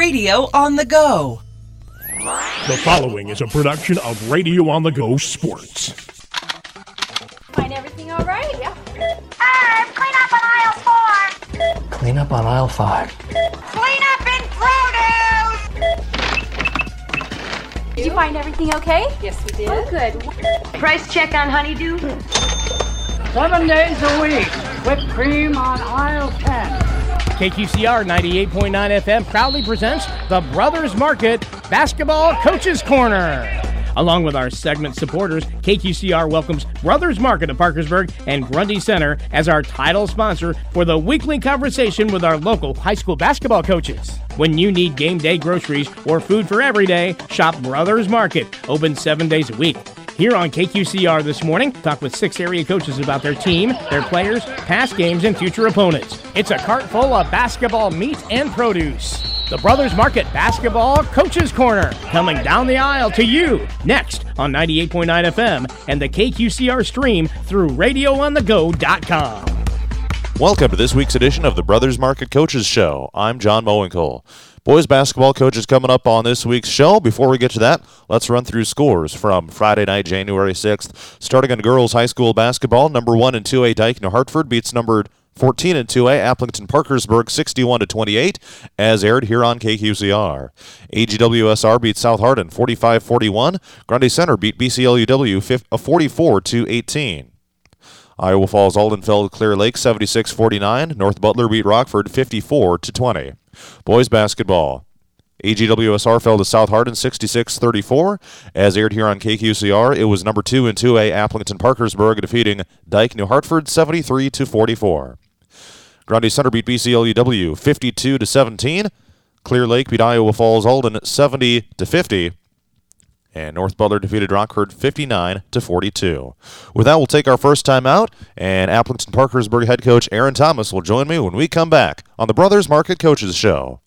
Radio on the Go. The following is a production of Radio on the Go Sports. Find everything all right? Yeah. Herb, clean up on aisle four. Clean up on aisle five. Clean up in produce. Did you find everything okay? Yes, we did. Oh, good. Price check on honeydew. Seven days a week. Whipped cream on aisle 10. KQCR 98.9 FM proudly presents the Brothers Market Basketball Coaches Corner. Along with our segment supporters, KQCR welcomes Brothers Market of Parkersburg and Grundy Center as our title sponsor for the weekly conversation with our local high school basketball coaches. When you need game day groceries or food for every day, shop Brothers Market, open seven days a week. Here on KQCR this morning, talk with six area coaches about their team, their players, past games, and future opponents. It's a cart full of basketball meat and produce. The Brothers Market Basketball Coaches Corner coming down the aisle to you next on 98.9 FM and the KQCR stream through RadioOnTheGo.com. Welcome to this week's edition of the Brothers Market Coaches Show. I'm John Mowinkle. Boys basketball coaches coming up on this week's show. Before we get to that, let's run through scores from Friday night, January 6th. Starting on girls high school basketball, number 1 and 2A Dike New Hartford beats number 14 and 2A Aplington Parkersburg 61 to 28 as aired here on KQCR. AGWSR beat South Hardin 45-41. Grundy Center beat BCLUW uh, 44 to 18. Iowa Falls Aldenfeld Clear Lake 76-49. North Butler beat Rockford 54 to 20. Boys basketball. AGWSR fell to South Hardin 66-34. As aired here on KQCR, it was number 2 and 2A Aplington Parkersburg defeating Dike New Hartford 73-44. Grundy Center beat BCLUW 52 to 17. Clear Lake beat Iowa Falls Alden 70 to 50. And North Butler defeated Rockford 59 to 42. With that, we'll take our first time out, and Aplington Parkersburg head coach Aaron Thomas will join me when we come back on the Brothers Market Coaches Show.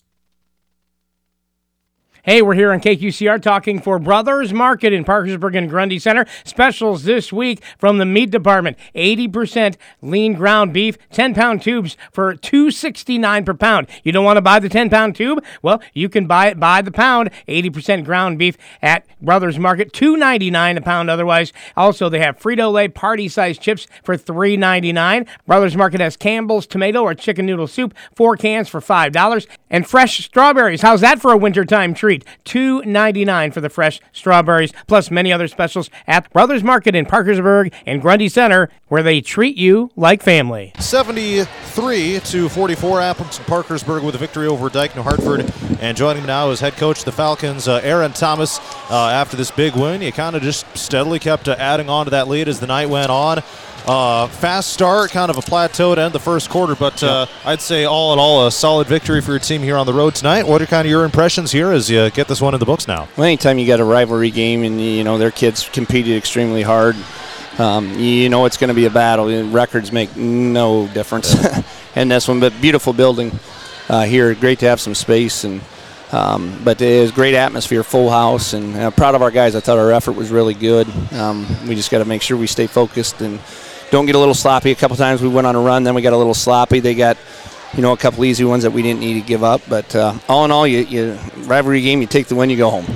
Hey, we're here on KQCR talking for Brothers Market in Parkersburg and Grundy Center. Specials this week from the meat department. 80% lean ground beef, 10 pound tubes for $2.69 per pound. You don't want to buy the 10 pound tube? Well, you can buy it by the pound. 80% ground beef at Brothers Market, $2.99 a pound otherwise. Also, they have Frito-Lay party size chips for $3.99. Brothers Market has Campbell's tomato or chicken noodle soup, four cans for $5. And fresh strawberries. How's that for a wintertime treat? Two ninety nine for the fresh strawberries, plus many other specials at Brothers Market in Parkersburg and Grundy Center, where they treat you like family. 73 to 44, Aplington Parkersburg with a victory over Dike, New Hartford. And joining now is head coach the Falcons, uh, Aaron Thomas. Uh, after this big win, you kind of just steadily kept uh, adding on to that lead as the night went on. Uh, fast start, kind of a plateau to end the first quarter, but uh, I'd say all in all a solid victory for your team here on the road tonight. What are kind of your impressions here as you get this one in the books now? Well, anytime you got a rivalry game and you know their kids competed extremely hard, um, you know it's going to be a battle. Records make no difference in this one, but beautiful building uh, here. Great to have some space and. Um, but it was great atmosphere, full house, and uh, proud of our guys. I thought our effort was really good. Um, we just got to make sure we stay focused and don't get a little sloppy. A couple times we went on a run, then we got a little sloppy. They got, you know, a couple easy ones that we didn't need to give up. But uh, all in all, you, you rivalry game, you take the win, you go home.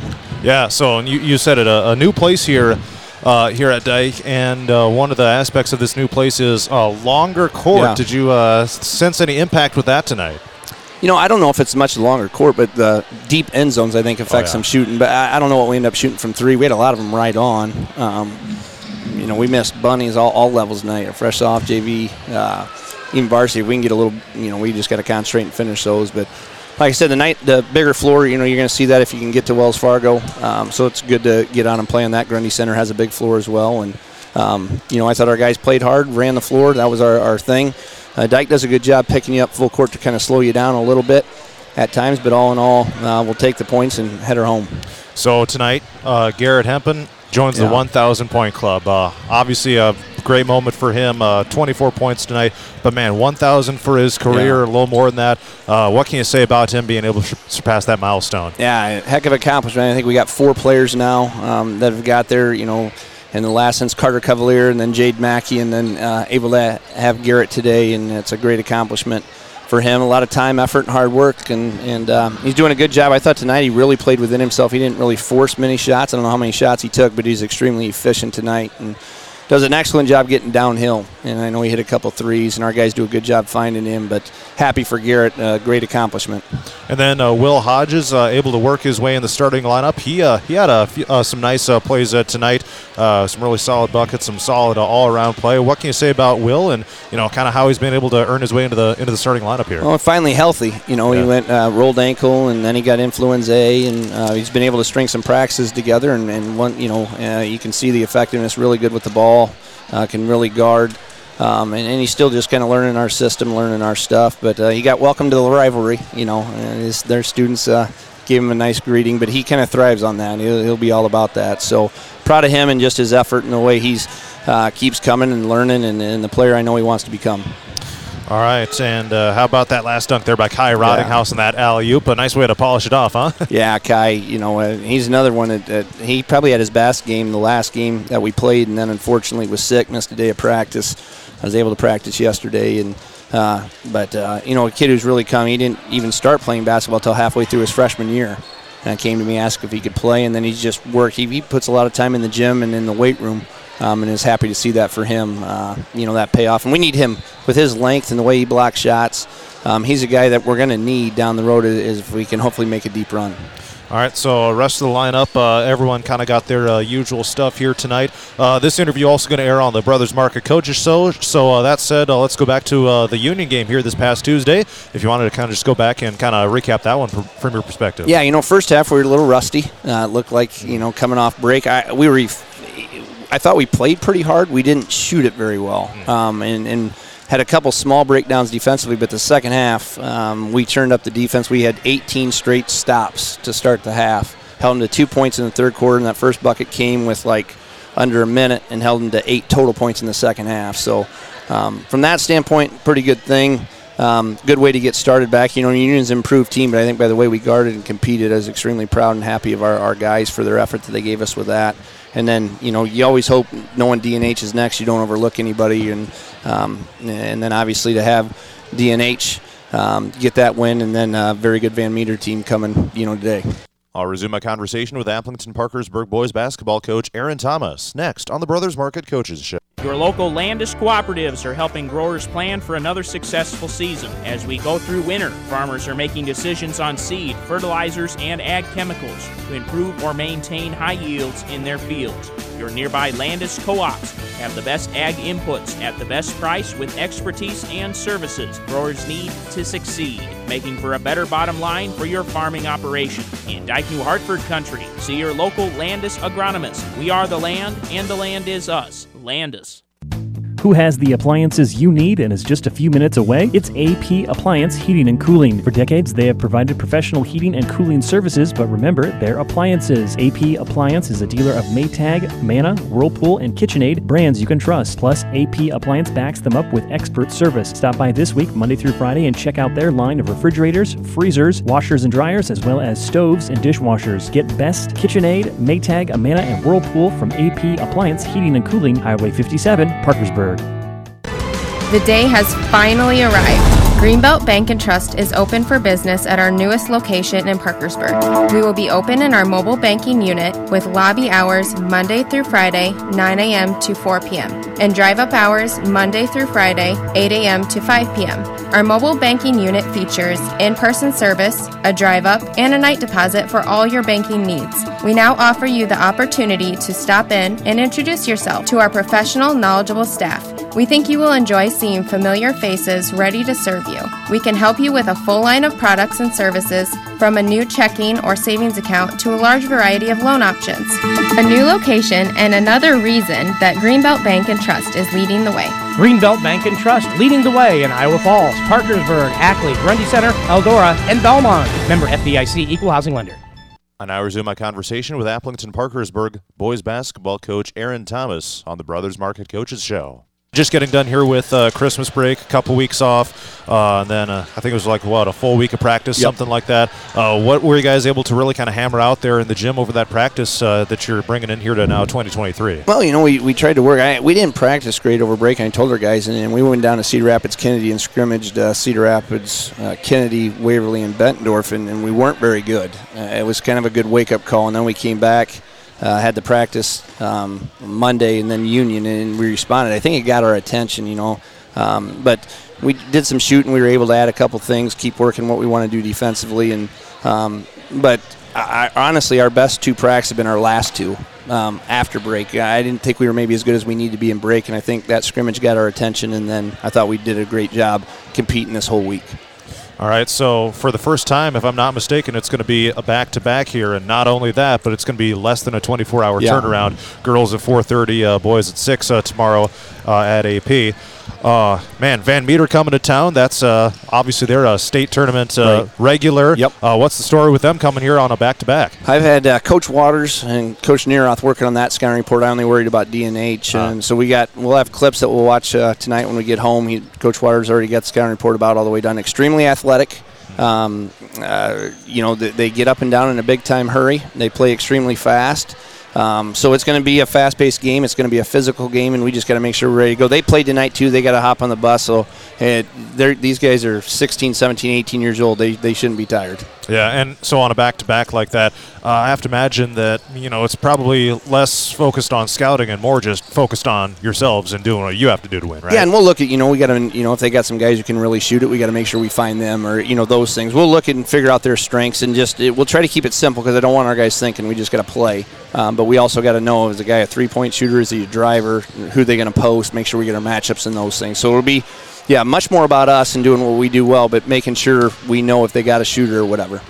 Yeah. So you, you said it, a, a new place here. Uh, here at Dike, and uh, one of the aspects of this new place is a longer court. Yeah. Did you uh, sense any impact with that tonight? You know, I don't know if it's much longer court, but the deep end zones I think affect yeah. some shooting. But I, I don't know what we end up shooting from three. We had a lot of them right on. Um, know, we missed bunnies all, all levels tonight. Fresh off JV, uh, even varsity. We can get a little, you know, we just got to concentrate and finish those. But like I said, the night, the bigger floor, you know, you're going to see that if you can get to Wells Fargo. Um, so it's good to get on and play on that. Grundy Center has a big floor as well, and um, you know, I thought our guys played hard, ran the floor. That was our, our thing. Uh, Dike does a good job picking you up full court to kind of slow you down a little bit at times, but all in all, uh, we'll take the points and head her home. So tonight, uh, Garrett Hempen joins Yeah. the 1,000 point club. Uh, obviously, a great moment for him. Uh, 24 points tonight, but man, 1,000 for his career, Yeah. a little more than that. Uh, what can you say about him being able to surpass that milestone? Yeah, heck of accomplishment. I think we got four players now um, that have got there. You know, in the last since Carter Cavalier and then Jade Mackey and then uh, able to have Garrett today, and it's a great accomplishment. For him. A lot of time, effort, and hard work, and and um, he's doing a good job. I thought tonight he really played within himself. He didn't really force many shots. I don't know how many shots he took, but he's extremely efficient tonight and does an excellent job getting downhill. And I know he hit a couple threes, and our guys do a good job finding him. But happy for Garrett, uh, great accomplishment. And then uh, Will Hodges uh, able to work his way in the starting lineup. He uh, he had a few, uh, some nice uh, plays uh, tonight, uh, some really solid buckets, some solid uh, all-around play. What can you say about Will and you know kind of how he's been able to earn his way into the into the starting lineup here? Well, finally healthy. You know, Yeah. he went uh, rolled ankle, and then he got influenza A, and uh, he's been able to string some practices together. And, and one, you know, uh, you can see the effectiveness. Really good with the ball, uh, can really guard, um, and, and he's still just kind of learning our system, learning our stuff. But uh, he got welcome to the rivalry. You know, and his, their students uh, gave him a nice greeting, but he kind of thrives on that. He'll, he'll be all about that. So proud of him and just his effort and the way he's uh, keeps coming and learning, and, and the player I know he wants to become. All right, and uh, how about that last dunk there by Kai Rottinghaus and that alley oop? A nice way to polish it off, huh? Yeah, Kai. You know, uh, he's another one that, that he probably had his best game the last game that we played, and then unfortunately was sick, missed a day of practice. I was able to practice yesterday, and uh, but uh, you know, a kid who's really come. He didn't even start playing basketball till halfway through his freshman year, and came to me asked if he could play, and then he's just worked. He, he puts a lot of time in the gym and in the weight room. Um, and is happy to see that for him, uh, you know, that payoff. And we need him with his length and the way he blocks shots. Um, he's a guy that we're going to need down the road is if we can hopefully make a deep run. All right, so uh, rest of the lineup, uh, everyone kind of got their uh, usual stuff here tonight. Uh, this interview also going to air on the Brothers Market Coaches Show. So uh, that said, uh, let's go back to uh, the Union game here this past Tuesday. If you wanted to kind of just go back and kind of recap that one from, from your perspective. Yeah, you know, first half we were a little rusty. Uh, it looked like you know coming off break. I we were, I thought we played pretty hard. We didn't shoot it very well, um, and and had a couple small breakdowns defensively. But the second half, um, we turned up the defense. We had 18 straight stops to start the half. Held them to two points in the third quarter, and that first bucket came with like under a minute, and held them to eight total points in the second half. So, um, from that standpoint, pretty good thing. Um, good way to get started back. You know, Union's improved team, but I think by the way we guarded and competed, I was extremely proud and happy of our, our guys for their effort that they gave us with that. And then, you know, you always hope knowing DNH is next, you don't overlook anybody. And um, and then obviously to have DNH um, get that win, and then a very good Van Meter team coming, you know, today. I'll resume my conversation with Aplington Parkersburg boys basketball coach Aaron Thomas next on the Brothers Market Coaches Show. Your local Landus cooperatives are helping growers plan for another successful season. As we go through winter, farmers are making decisions on seed, fertilizers, and ag chemicals to improve or maintain high yields in their fields. Your nearby Landus co ops have the best ag inputs at the best price with expertise and services growers need to succeed, making for a better bottom line for your farming operation. In Dyke New Hartford country, see your local Landus agronomist. We are the land, and the land is us. Landus. Who has the appliances you need and is just a few minutes away? It's AP Appliance Heating and Cooling. For decades, they have provided professional heating and cooling services, but remember, they're appliances. AP Appliance is a dealer of Maytag, Amana, Whirlpool, and KitchenAid brands you can trust. Plus, AP Appliance backs them up with expert service. Stop by this week, Monday through Friday, and check out their line of refrigerators, freezers, washers and dryers, as well as stoves and dishwashers. Get best KitchenAid, Maytag, Amana, and Whirlpool from AP Appliance Heating and Cooling, Highway 57, Parkersburg. The day has finally arrived. Greenbelt Bank and Trust is open for business at our newest location in Parkersburg. We will be open in our mobile banking unit with lobby hours Monday through Friday, 9 a.m. to 4 p.m., and drive up hours Monday through Friday, 8 a.m. to 5 p.m. Our mobile banking unit features in person service, a drive up, and a night deposit for all your banking needs. We now offer you the opportunity to stop in and introduce yourself to our professional, knowledgeable staff. We think you will enjoy seeing familiar faces ready to serve you. We can help you with a full line of products and services, from a new checking or savings account to a large variety of loan options. A new location and another reason that Greenbelt Bank and Trust is leading the way. Greenbelt Bank and Trust leading the way in Iowa Falls, Parkersburg, Ackley, Grundy Center, Eldora, and Belmont. Member FDIC Equal Housing Lender. And I now resume my conversation with Aplington Parkersburg boys basketball coach Aaron Thomas on the Brothers Market Coaches Show. Just getting done here with uh, Christmas break, a couple weeks off, uh, and then uh, I think it was like what a full week of practice, Yep. something like that. Uh, what were you guys able to really kind of hammer out there in the gym over that practice uh, that you're bringing in here to now 2023? Well, you know, we, we tried to work. I, we didn't practice great over break. I told our guys, and, and we went down to Cedar Rapids, Kennedy, and scrimmaged uh, Cedar Rapids, uh, Kennedy, Waverly, and Bettendorf, and, and we weren't very good. Uh, it was kind of a good wake up call, and then we came back. Uh, had the practice um, Monday and then Union, and we responded. I think it got our attention, you know. Um, but we did some shooting. We were able to add a couple things, keep working what we want to do defensively, and um, but I, honestly, our best two practices have been our last two um, after break. I didn't think we were maybe as good as we need to be in break, and I think that scrimmage got our attention. And then I thought we did a great job competing this whole week. All right, so for the first time, if I'm not mistaken, it's going to be a back-to-back here, and not only that, but it's going to be less than a 24-hour Yeah. turnaround. Girls at 4:30, uh, boys at six uh, tomorrow uh, at AP. Uh, man, Van Meter coming to town. That's uh, obviously they're a state tournament uh, Right. regular. Yep. Uh, what's the story with them coming here on a back-to-back? I've had uh, Coach Waters and Coach Neeroth working on that scouting report. I only worried about DNH, Ah. and so we got we'll have clips that we'll watch uh, tonight when we get home. He, Coach Waters already got the scouting report about all the way done. Extremely athletic. Um, uh, you know, they, they get up and down in a big time hurry. They play extremely fast. Um, so it's going to be a fast-paced game. It's going to be a physical game, and we just got to make sure we're ready to go. They played tonight too. They got to hop on the bus. So they're, these guys are 16, 17, 18 years old. They, they shouldn't be tired. Yeah, and so on a back-to-back like that, uh, I have to imagine that you know it's probably less focused on scouting and more just focused on yourselves and doing what you have to do to win, right? Yeah, and we'll look at you know we got to you know if they got some guys who can really shoot it, we got to make sure we find them or you know those things. We'll look and figure out their strengths and just it, we'll try to keep it simple because I don't want our guys thinking we just got to play. Um, but we also got to know is the guy a three point shooter, is he a driver, who they going to post, make sure we get our matchups and those things. So it'll be yeah much more about us and doing what we do well, but making sure we know if they got a shooter or whatever.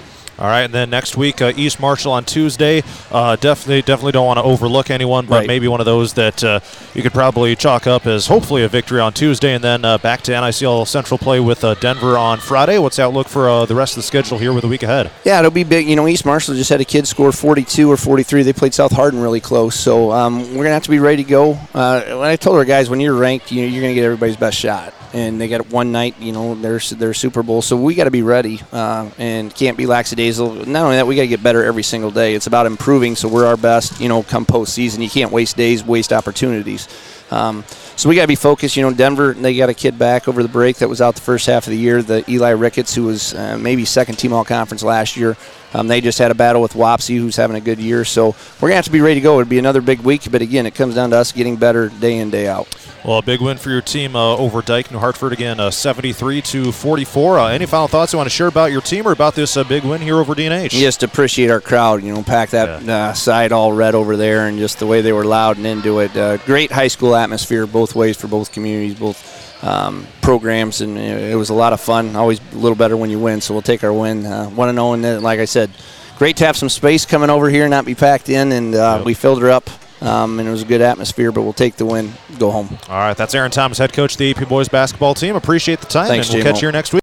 All right, and then next week, uh, East Marshall on Tuesday. Uh, definitely, definitely don't want to overlook anyone, but Right. maybe one of those that uh, you could probably chalk up as hopefully a victory on Tuesday, and then uh, back to NICL Central play with uh, Denver on Friday. What's the outlook for uh, the rest of the schedule here with the week ahead? Yeah, it'll be big. You know, East Marshall just had a kid score 42 or 43. They played South Hardin really close, so um, we're gonna have to be ready to go. Uh, when I told our guys, when you're ranked, you know, you're gonna get everybody's best shot, and they got one night. You know, their their Super Bowl, so we got to be ready uh, and can't be lackadaisical. Not only that, we got to get better every single day. It's about improving, so we're our best. You know, come postseason, you can't waste days, waste opportunities. Um, so we got to be focused. You know, Denver, they got a kid back over the break that was out the first half of the year, the Eli Ricketts, who was uh, maybe second team all conference last year. Um, they just had a battle with Wapsie, who's having a good year. So we're going to have to be ready to go. It'd be another big week, but again, it comes down to us getting better day in, day out. Well, a big win for your team uh, over Dike New Hartford again, uh, 73 to 44. Uh, any final thoughts you want to share about your team or about this uh, big win here over DNH? Just appreciate our crowd, you know, pack that uh, side all red over there, and just the way they were loud and into it. Uh, great high school atmosphere both ways for both communities, both um, programs, and it was a lot of fun. Always a little better when you win, so we'll take our win. Uh, Want to know, and then, like I said, great to have some space coming over here, not be packed in, and uh, we filled her up. Um, and it was a good atmosphere, but we'll take the win, go home. All right, that's Aaron Thomas, head coach of the AP boys basketball team. Appreciate the time, Thanks, and we'll J-Mo. catch you here next week.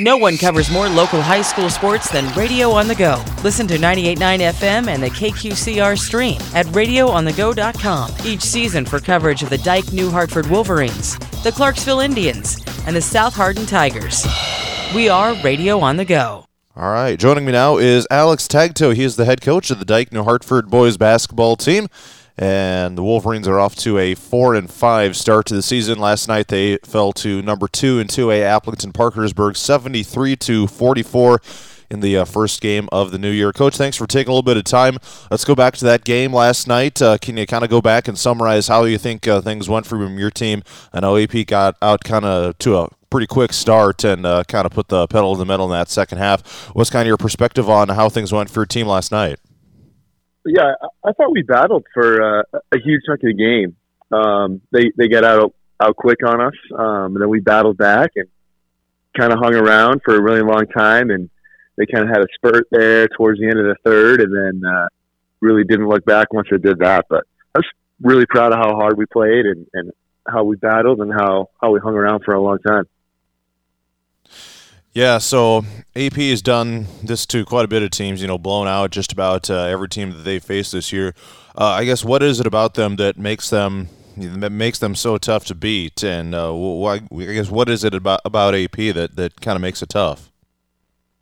No one covers more local high school sports than Radio on the Go. Listen to 98.9 FM and the KQCR stream at radioonthego.com each season for coverage of the Dyke New Hartford Wolverines, the Clarksville Indians, and the South Hardin Tigers. We are Radio on the Go. All right, joining me now is Alex Tagto. He is the head coach of the Dyke New Hartford boys basketball team, and the Wolverines are off to a four and five start to the season. Last night they fell to number two in 2A Aplington Parkersburg, 73 to 44 in the uh, first game of the new year. Coach, thanks for taking a little bit of time. Let's go back to that game last night. Uh, can you kind of go back and summarize how you think uh, things went from your team? I know AP got out kind of to a pretty quick start and uh, kind of put the pedal to the metal in that second half. What's kind of your perspective on how things went for your team last night? yeah, I- thought we battled for uh, a huge chunk of the game. Um, they they got out out quick on us, um, and then we battled back and kind of hung around for a really long time. And they kind of had a spurt there towards the end of the third, and then uh, really didn't look back once they did that. But I was really proud of how hard we played and, and how we battled and how how we hung around for a long time. Yeah, so AP has done this to quite a bit of teams, you know, blown out just about uh, every team that they faced this year. Uh, I guess what is it about them that makes them that makes them so tough to beat? And uh, why? I guess what is it about about AP that that kind of makes it tough?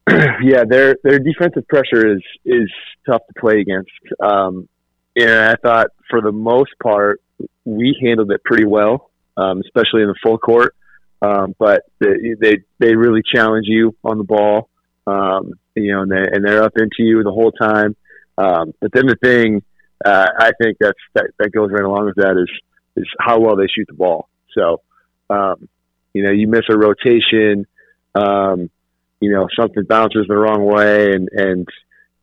yeah, their their defensive pressure is is tough to play against. Um, and I thought for the most part we handled it pretty well, um, especially in the full court. Um, but they, they they really challenge you on the ball, um, you know, and they and they're up into you the whole time. Um, but then the thing uh, I think that's that, that goes right along with that is is how well they shoot the ball. So, um, you know, you miss a rotation, um, you know, something bounces the wrong way, and and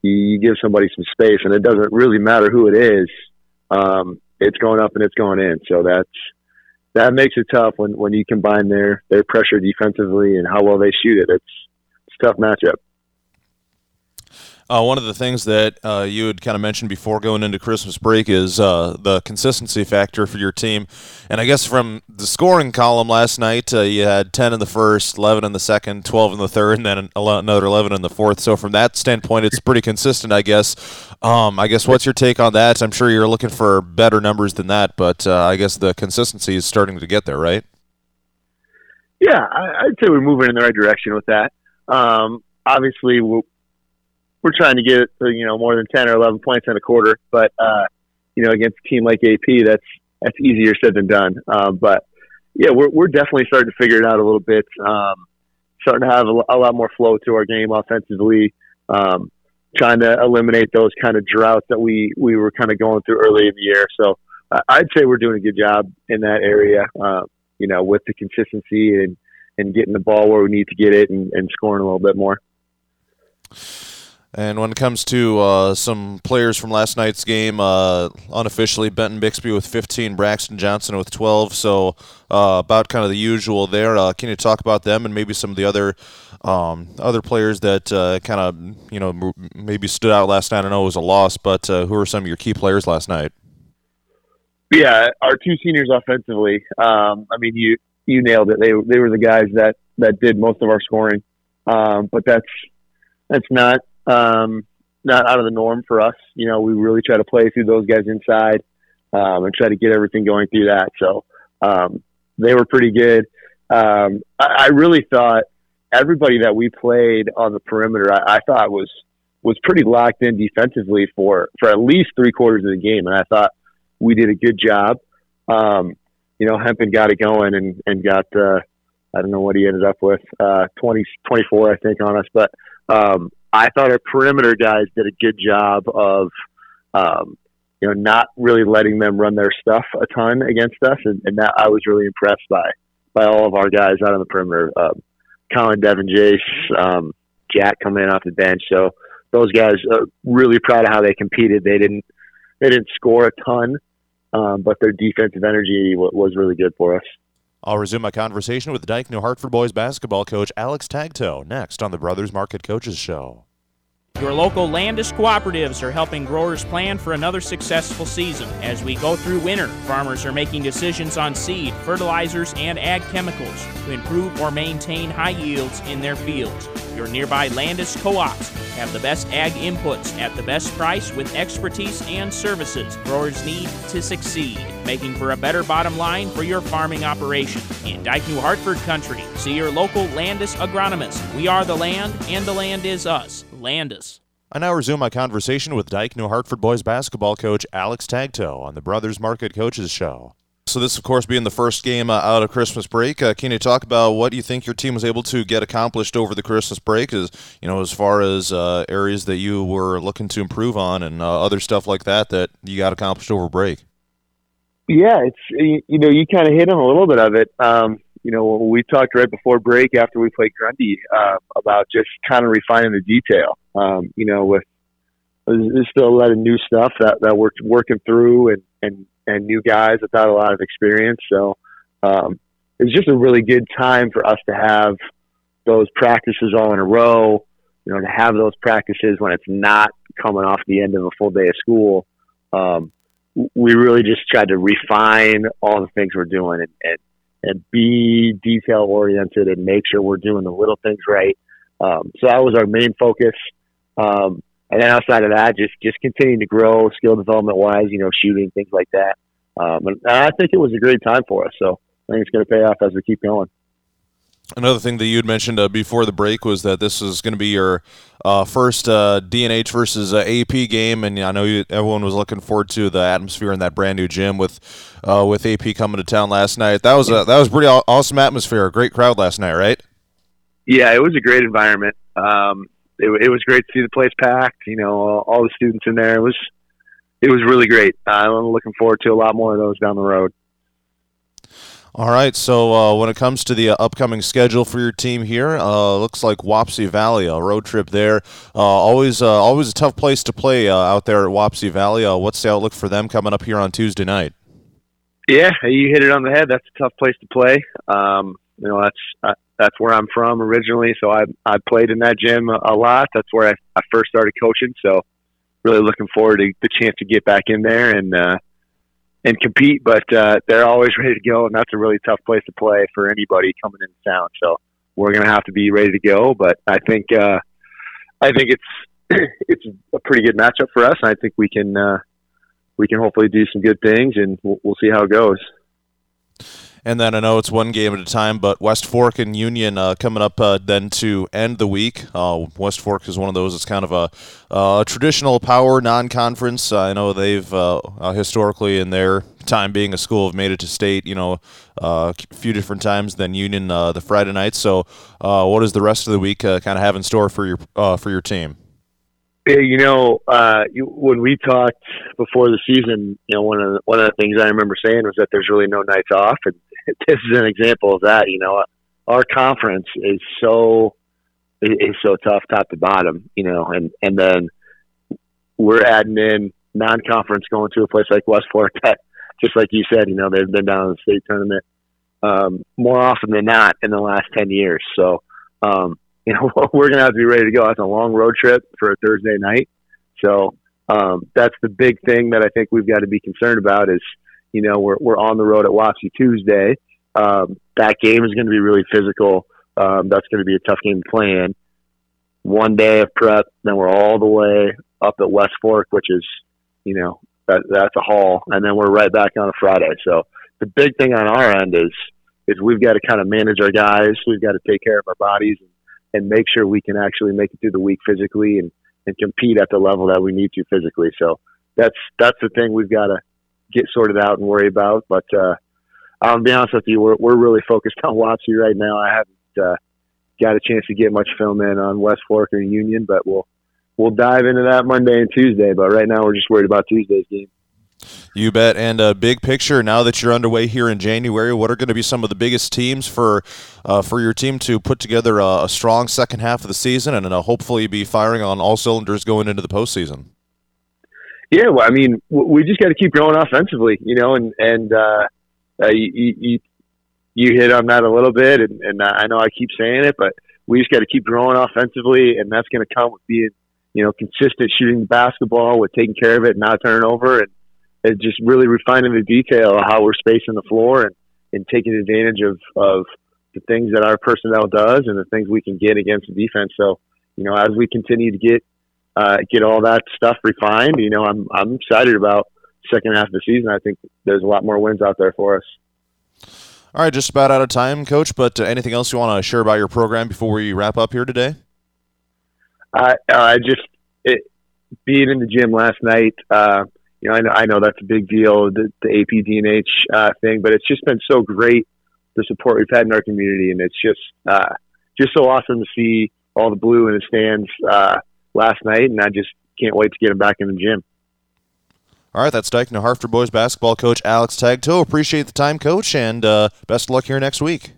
you, give somebody some space, and it doesn't really matter who it is. Um, it's going up and it's going in. So that's that makes it tough when when you combine their their pressure defensively and how well they shoot it. It's it's a tough matchup. Uh, one of the things that uh, you had kind of mentioned before going into Christmas break is uh, the consistency factor for your team. And I guess from the scoring column last night, uh, you had 10 in the first, 11 in the second, 12 in the third, and then another 11 in the fourth. So from that standpoint, it's pretty consistent, I guess. Um, I guess what's your take on that? I'm sure you're looking for better numbers than that, but uh, I guess the consistency is starting to get there, right? Yeah, I'd say we're moving in the right direction with that. Um, obviously, we're trying to get you know more than ten or eleven points in a quarter. But uh, you know, against a team like AP, that's that's easier said than done. Uh, but yeah, we're we're definitely starting to figure it out a little bit. Um, starting to have a, a, lot more flow to our game offensively. Um, trying to eliminate those kind of droughts that we we were kind of going through early in the year. So uh, I'd say we're doing a good job in that area. Uh, you know, with the consistency and and getting the ball where we need to get it and, and scoring a little bit more. And when it comes to uh, some players from last night's game, uh, unofficially Benton Bixby with 15, Braxton Johnson with 12. So uh, about kind of the usual there. Uh, can you talk about them and maybe some of the other um, other players that uh, kind of you know maybe stood out last night? I know it was a loss, but uh, who are some of your key players last night? Yeah, our two seniors offensively. Um, I mean, you you nailed it. They they were the guys that that did most of our scoring. Um, but that's that's not um, not out of the norm for us. You know, we really try to play through those guys inside um, and try to get everything going through that. So um, they were pretty good. Um, I, I really thought everybody that we played on the perimeter, I, I thought was was pretty locked in defensively for for at least three quarters of the game, and I thought we did a good job. Um, you know, Hempen got it going and and got uh, I don't know what he ended up with uh, 20, 24, I think on us, but um, I thought our perimeter guys did a good job of, um, you know, not really letting them run their stuff a ton against us, and, and that I was really impressed by by all of our guys out on the perimeter. Um, Colin, Devin, Jace, um, Jack coming in off the bench. So those guys are really proud of how they competed. They didn't they didn't score a ton, um, but their defensive energy was really good for us. I'll resume my conversation with Dike New Hartford boys basketball coach Alex Tagtoe next on the Brothers Market Coaches Show. Your local Landus cooperatives are helping growers plan for another successful season. As we go through winter, farmers are making decisions on seed, fertilizers, and ag chemicals to improve or maintain high yields in their fields. Your nearby Landus co ops have the best ag inputs at the best price with expertise and services growers need to succeed, making for a better bottom line for your farming operation. In Dike New Hartford country, see your local Landus agronomist. We are the land, and the land is us. Landus. I now resume my conversation with Dike New Hartford boys basketball coach Alex Tagtoe on the Brothers Market Coaches Show. So this, of course, being the first game uh, out of Christmas break, uh, can you talk about what you think your team was able to get accomplished over the Christmas break? As you know, as far as uh, areas that you were looking to improve on and uh, other stuff like that that you got accomplished over break. Yeah, it's you know you kind of hit on a little bit of it. Um, you know, we talked right before break after we played Grundy uh, about just kind of refining the detail. Um, you know, with there's still a lot of new stuff that that we're working through and and and new guys without a lot of experience. So um, it's just a really good time for us to have those practices all in a row. You know, to have those practices when it's not coming off the end of a full day of school. Um, we really just tried to refine all the things we're doing and, and and be detail oriented and make sure we're doing the little things right. Um, so that was our main focus. Um, and then outside of that, just just continuing to grow skill development wise, you know, shooting things like that. Um, and, I think it was a great time for us. So I think it's going to pay off as we keep going. Another thing that you had mentioned uh, before the break was that this is going to be your uh, first uh, DNH versus uh, AP game, and I know you, everyone was looking forward to the atmosphere in that brand new gym with uh, with AP coming to town last night. That was a that was pretty awesome atmosphere, a great crowd last night, right? Yeah, it was a great environment. Um, it, it was great to see the place packed. You know, all, all the students in there. It was it was really great. I'm looking forward to a lot more of those down the road. All right. So uh, when it comes to the uh, upcoming schedule for your team here, uh, looks like Wapsie Valley, a road trip there. Uh, always, uh, always a tough place to play uh, out there at Wapsie Valley. what's the outlook for them coming up here on Tuesday night? Yeah, you hit it on the head. That's a tough place to play. Um, you know, that's that's where I'm from originally. So I I played in that gym a lot. That's where I, I first started coaching. So really looking forward to the chance to get back in there and and compete, but uh, they're always ready to go, and that's a really tough place to play for anybody coming into town. So we're going to have to be ready to go. But I think uh, I think it's it's a pretty good matchup for us, and I think we can uh, we can hopefully do some good things, and we'll, we'll see how it goes. And then I know it's one game at a time, but West Fork and Union uh, coming up uh, then to end the week. Uh, West Fork is one of those. It's kind of a, a traditional power non-conference. I know they've uh, uh, historically, in their time being a school, have made it to state. You know, uh, a few different times than Union the Friday night. So, what does the rest of the week kind of have in store for your for your team? You know, uh, you, when we talked before the season, you know, one of the, one of the things I remember saying was that there's really no nights off, and this is an example of that. You know, our conference is so is so tough, top to bottom. You know, and and then we're adding in non-conference going to a place like West that, just like you said, you know, they've been down in the state tournament um, more often than not in the last ten years. So. Um, you know, we're going to have to be ready to go. That's a long road trip for a Thursday night. So um, that's the big thing that I think we've got to be concerned about is, you know, we're, we're on the road at Wapsie Tuesday. Um, that game is going to be really physical. Um, that's going to be a tough game to play in. One day of prep, then we're all the way up at West Fork, which is, you know, that, that's a haul. And then we're right back on a Friday. So the big thing on our end is, is we've got to kind of manage our guys. We've got to take care of our bodies and and make sure we can actually make it through the week physically and, and compete at the level that we need to physically. So that's that's the thing we've got to get sorted out and worry about. But uh, I'll be honest with you, we're we're really focused on Wapsie right now. I haven't uh, got a chance to get much film in on West Fork or Union, but we'll we'll dive into that Monday and Tuesday. But right now, we're just worried about Tuesday's game. You bet. And uh, big picture, now that you're underway here in January, what are going to be some of the biggest teams for uh, for your team to put together a, a, strong second half of the season and uh, hopefully be firing on all cylinders going into the postseason? Yeah, well, I mean, we just got to keep growing offensively, you know, and and uh, uh, you, you you hit on that a little bit, and, and I know I keep saying it, but we just got to keep growing offensively, and that's going to come with being, you know, consistent shooting the basketball, with taking care of it, not turning over, and it's just really refining the detail of how we're spacing the floor and, and taking advantage of, of the things that our personnel does and the things we can get against the defense. So, you know, as we continue to get uh, get all that stuff refined, you know, I'm I'm excited about second half of the season. I think there's a lot more wins out there for us. All right, just about out of time, Coach. But uh, anything else you want to share about your program before we wrap up here today? I I just it, being in the gym last night. Uh, you know, I know, I know that's a big deal, the, the AP DNH uh, thing, but it's just been so great the support we've had in our community, and it's just uh, just so awesome to see all the blue in the stands uh, last night, and I just can't wait to get him back in the gym. All right, that's Dike New Hartford boys basketball coach Alex Tagto. Appreciate the time, coach, and uh, best of luck here next week.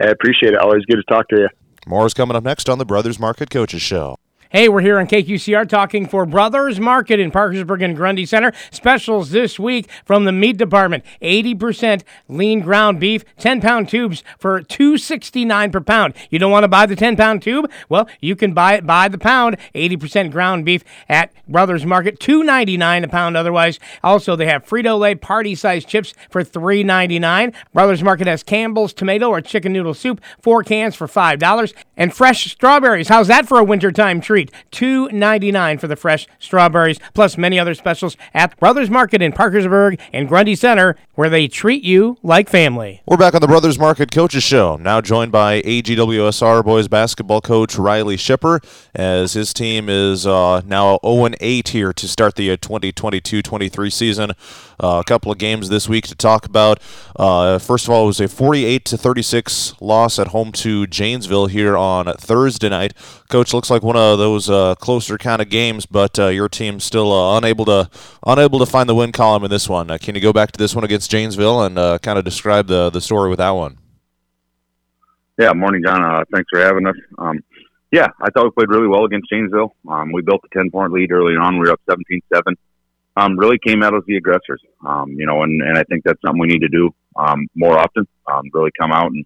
I appreciate it. Always good to talk to you. More is coming up next on the Brothers Market Coaches Show. Hey, we're here on KQCR talking for Brothers Market in Parkersburg and Grundy Center. Specials this week from the meat department. 80% lean ground beef, 10 pound tubes for $2.69 per pound. You don't want to buy the 10 pound tube? Well, you can buy it by the pound. 80% ground beef at Brothers Market, $2.99 a pound otherwise. Also, they have Frito Lay party size chips for $3.99. Brothers Market has Campbell's tomato or chicken noodle soup, four cans for $5. And fresh strawberries. How's that for a wintertime treat? Treat. Two ninety nine for the fresh strawberries, plus many other specials at Brothers Market in Parkersburg and Grundy Center, where they treat you like family. We're back on the Brothers Market Coaches Show, now joined by AGWSR boys basketball coach Riley Shipper, as his team is uh, now 0 8 here to start the 2022 23 season. Uh, a couple of games this week to talk about. Uh, first of all, it was a 48 to 36 loss at home to Janesville here on Thursday night. Coach, looks like one of those uh, closer kind of games, but uh, your team still uh, unable to unable to find the win column in this one. Uh, can you go back to this one against Janesville and kind of describe the the story with that one? Yeah, morning, John. thanks for having us. Um, yeah, I thought we played really well against Janesville. Um, we built a 10 point lead early on. We were up 17 7 um, really came out as the aggressors. Um, you know, and, and I think that's something we need to do um, more often. Um, really come out and,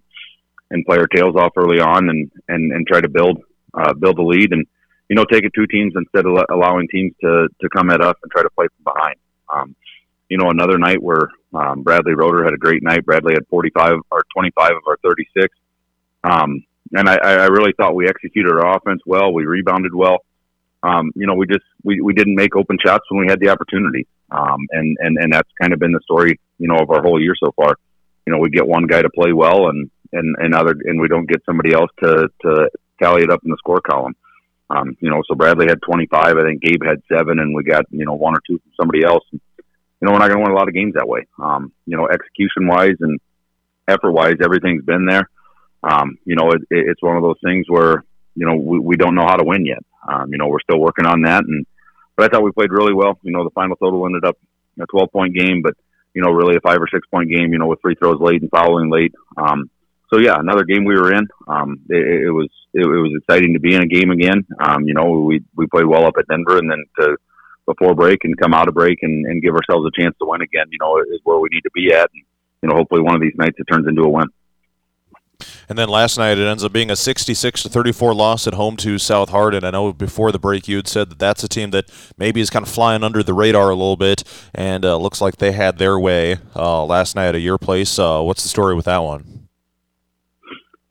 and play our tails off early on, and and, and try to build uh, build the lead, and you know, take it two teams instead of allowing teams to to come at us and try to play from behind. Um, you know, another night where um, Bradley Roeder had a great night. Bradley had 45 or 25 of our 36. Um, and I, I really thought we executed our offense well. We rebounded well um, you know, we just we, we didn't make open shots when we had the opportunity. Um, and, and, and that's kind of been the story, you know, of our whole year so far. You know, we get one guy to play well and, and, and other, and we don't get somebody else to, to tally it up in the score column. Um, you know, so Bradley had 25, I think Gabe had seven and we got, you know, one or two from somebody else. And, you know, we're not going to win a lot of games that way. Um, you know, execution wise and effort wise, everything's been there. Um, you know, it, it's one of those things where, you know, we, we don't know how to win yet. Um, you know, we're still working on that, and but I thought we played really well. You know, the final total ended up a 12 point game, but you know, really a five or six point game. You know, with free throws late and fouling late. Um, so yeah, another game we were in. Um, it, it was it, it was exciting to be in a game again. Um, you know, we we played well up at Denver, and then to before break and come out of break and, and give ourselves a chance to win again. You know, is where we need to be at. And, you know, hopefully one of these nights it turns into a win. And then last night it ends up being a 66 to 34 loss at home to South Hardin. I know before the break you had said that that's a team that maybe is kind of flying under the radar a little bit, and uh, looks like they had their way uh, last night at your place. Uh, what's the story with that one?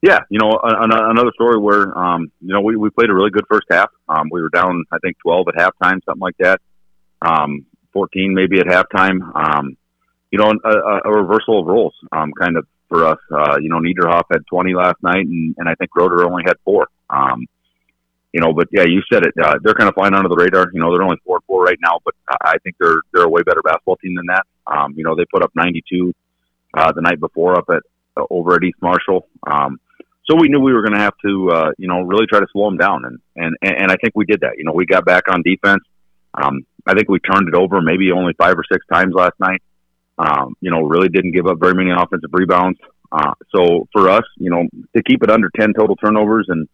Yeah, you know, another story where um, you know we, we played a really good first half. Um, we were down, I think, 12 at halftime, something like that. Um, 14 maybe at halftime. Um, you know, a, a reversal of roles, um, kind of for us. Uh, you know, Niederhoff had 20 last night, and, and I think Roeder only had four. Um, you know, but yeah, you said it. Uh, they're kind of flying under the radar. You know, they're only four four right now, but I think they're they're a way better basketball team than that. Um, you know, they put up 92 uh, the night before up at uh, over at East Marshall. Um, so we knew we were going to have to, uh, you know, really try to slow them down, and and and I think we did that. You know, we got back on defense. Um, I think we turned it over maybe only five or six times last night. Um, you know, really didn't give up very many offensive rebounds. Uh, so for us, you know, to keep it under 10 total turnovers and,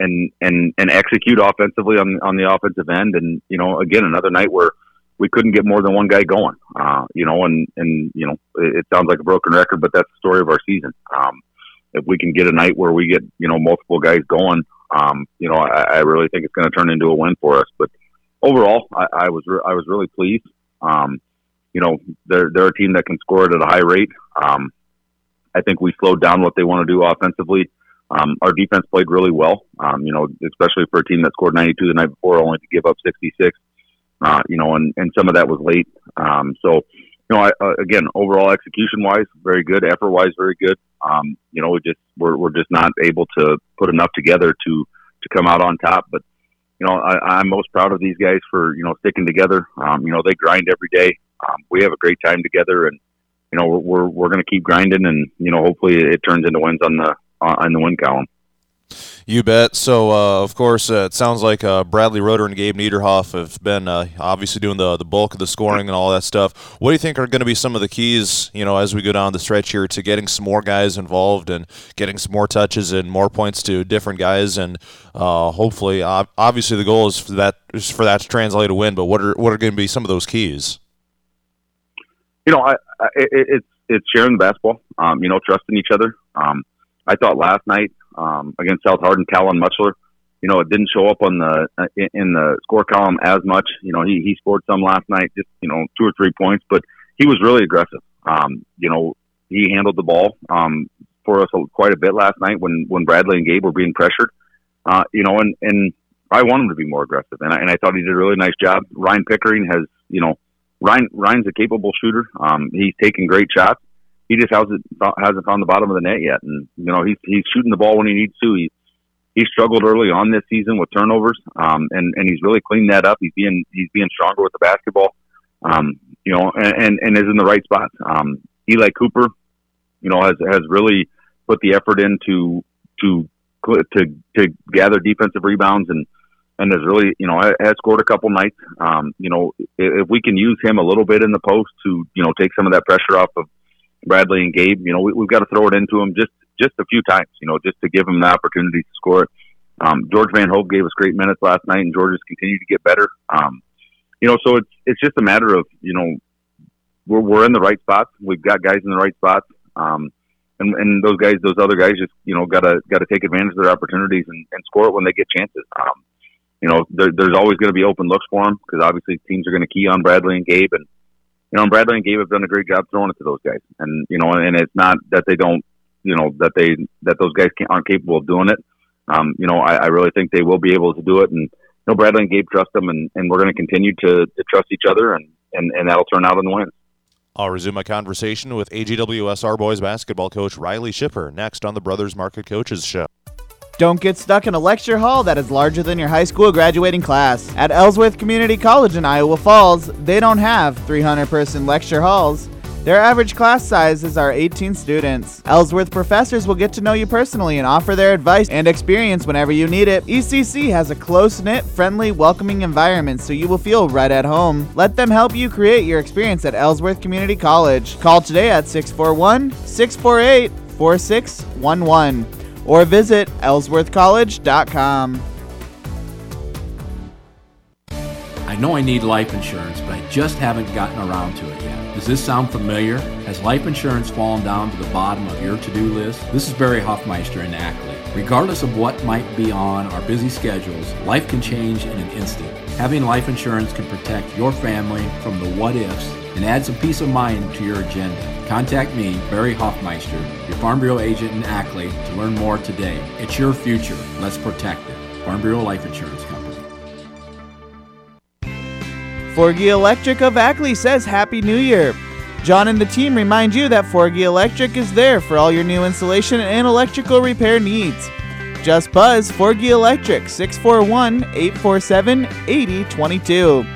and, and, and execute offensively on, on the offensive end. And, you know, again, another night where we couldn't get more than one guy going, uh, you know, and, and, you know, it, it sounds like a broken record, but that's the story of our season. Um, if we can get a night where we get, you know, multiple guys going, um, you know, I, I really think it's going to turn into a win for us. But overall, I, I was, re- I was really pleased. Um, you know, they're they're a team that can score it at a high rate. Um, I think we slowed down what they want to do offensively. Um, our defense played really well. Um, you know, especially for a team that scored 92 the night before, only to give up 66. Uh, you know, and and some of that was late. Um, so, you know, I, uh, again, overall execution wise, very good. Effort wise, very good. Um, you know, we just we're we're just not able to put enough together to to come out on top. But you know, I, I'm most proud of these guys for you know sticking together. Um, you know, they grind every day um, we have a great time together, and you know we're we're, we're going to keep grinding, and you know hopefully it turns into wins on the on the win column. You bet. So, uh, of course, uh, it sounds like uh, Bradley Roeder and Gabe Niederhoff have been uh, obviously doing the the bulk of the scoring and all that stuff. What do you think are going to be some of the keys, you know, as we go down the stretch here to getting some more guys involved and getting some more touches and more points to different guys, and uh, hopefully, obviously, the goal is for that is for that to translate a win. But what are what are going to be some of those keys? You know, I, I it, it's it's sharing the basketball. Um, you know, trusting each other. Um, I thought last night um, against South Hardin, Talon Mutchler, you know, it didn't show up on the uh, in the score column as much. You know, he he scored some last night, just you know, two or three points, but he was really aggressive. Um, you know, he handled the ball um, for us quite a bit last night when when Bradley and Gabe were being pressured. Uh, you know, and and I want him to be more aggressive, and I, and I thought he did a really nice job. Ryan Pickering has, you know, Ryan Ryan's a capable shooter. Um, he's taking great shots. He just hasn't hasn't found the bottom of the net yet, and you know he's he's shooting the ball when he needs to. He he struggled early on this season with turnovers, um, and and he's really cleaned that up. He's being he's being stronger with the basketball, um, you know, and, and and is in the right spots. Um, Eli Cooper, you know, has has really put the effort into to to to to gather defensive rebounds and and has really you know I has scored a couple nights. Um, you know, if we can use him a little bit in the post to you know take some of that pressure off of Bradley and Gabe, you know, we, we've got to throw it into him just just a few times, you know, just to give him the opportunity to score. Um, George Van Hope gave us great minutes last night, and George has continued to get better. Um, you know, so it's it's just a matter of you know we're we're in the right spots. We've got guys in the right spots. Um, and, and those guys, those other guys, just you know, gotta gotta take advantage of their opportunities and, and score it when they get chances. Um, you know, there, there's always going to be open looks for him because obviously teams are going to key on Bradley and Gabe, and you know, Bradley and Gabe have done a great job throwing it to those guys. And you know, and it's not that they don't, you know, that they that those guys aren't capable of doing it. Um, you know, I, I really think they will be able to do it, and you know, Bradley and Gabe trust them, and, and we're going to continue to, to trust each other, and, and and that'll turn out in the wins. I'll resume my conversation with AGWSR boys basketball coach Riley Shipper next on the Brothers Market Coaches Show. Don't get stuck in a lecture hall that is larger than your high school graduating class. At Ellsworth Community College in Iowa Falls, they don't have 300 person lecture halls. Their average class sizes are 18 students. Ellsworth professors will get to know you personally and offer their advice and experience whenever you need it. ECC has a close knit, friendly, welcoming environment so you will feel right at home. Let them help you create your experience at Ellsworth Community College. Call today at 641 648 4611 or visit ellsworthcollege.com. I know I need life insurance, but I just haven't gotten around to it yet. Does this sound familiar? Has life insurance fallen down to the bottom of your to do list? This is Barry Hoffmeister in Ackley. Regardless of what might be on our busy schedules, life can change in an instant. Having life insurance can protect your family from the what ifs and add some peace of mind to your agenda. Contact me, Barry Hoffmeister, your Farm Bureau agent in Ackley, to learn more today. It's your future. Let's protect it. Farm Bureau Life Insurance Company. Forgy Electric of Ackley says Happy New Year. John and the team remind you that Forgy Electric is there for all your new installation and electrical repair needs. Just buzz Forgy Electric 641 847 8022.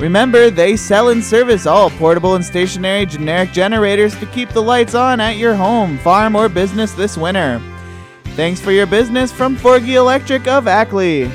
Remember, they sell and service all portable and stationary generic generators to keep the lights on at your home, farm, or business this winter. Thanks for your business from Forgy Electric of Ackley.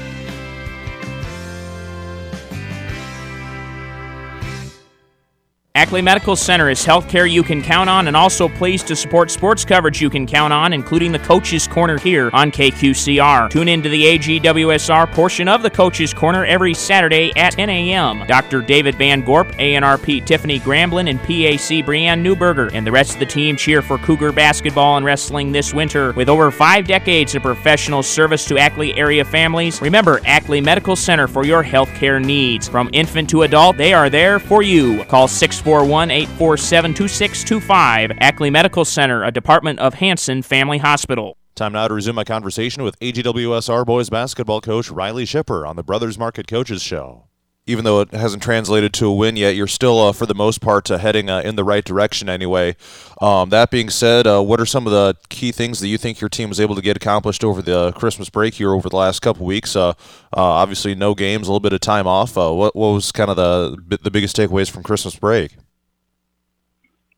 Ackley Medical Center is healthcare you can count on and also pleased to support sports coverage you can count on, including the Coaches Corner here on KQCR. Tune in to the AGWSR portion of the Coaches Corner every Saturday at 10 a.m. Dr. David Van Gorp, ARNP Tiffany Gramblin, and PAC Brianne Newberger and the rest of the team cheer for Cougar basketball and wrestling this winter. With over five decades of professional service to Ackley area families, remember Ackley Medical Center for your healthcare needs. From infant to adult, they are there for you. Call 6 641 847 2625. Ackley Medical Center, a department of Hansen Family Hospital. Time now to resume my conversation with AGWSR boys basketball coach Riley Shipper on the Brothers Market Coaches Show. Even though it hasn't translated to a win yet, you're still, uh, for the most part, uh, heading uh, in the right direction anyway. Um, that being said, uh, what are some of the key things that you think your team was able to get accomplished over the Christmas break here over the last couple weeks? Uh, uh, obviously, no games, a little bit of time off. what, what was kind of the the biggest takeaways from Christmas break?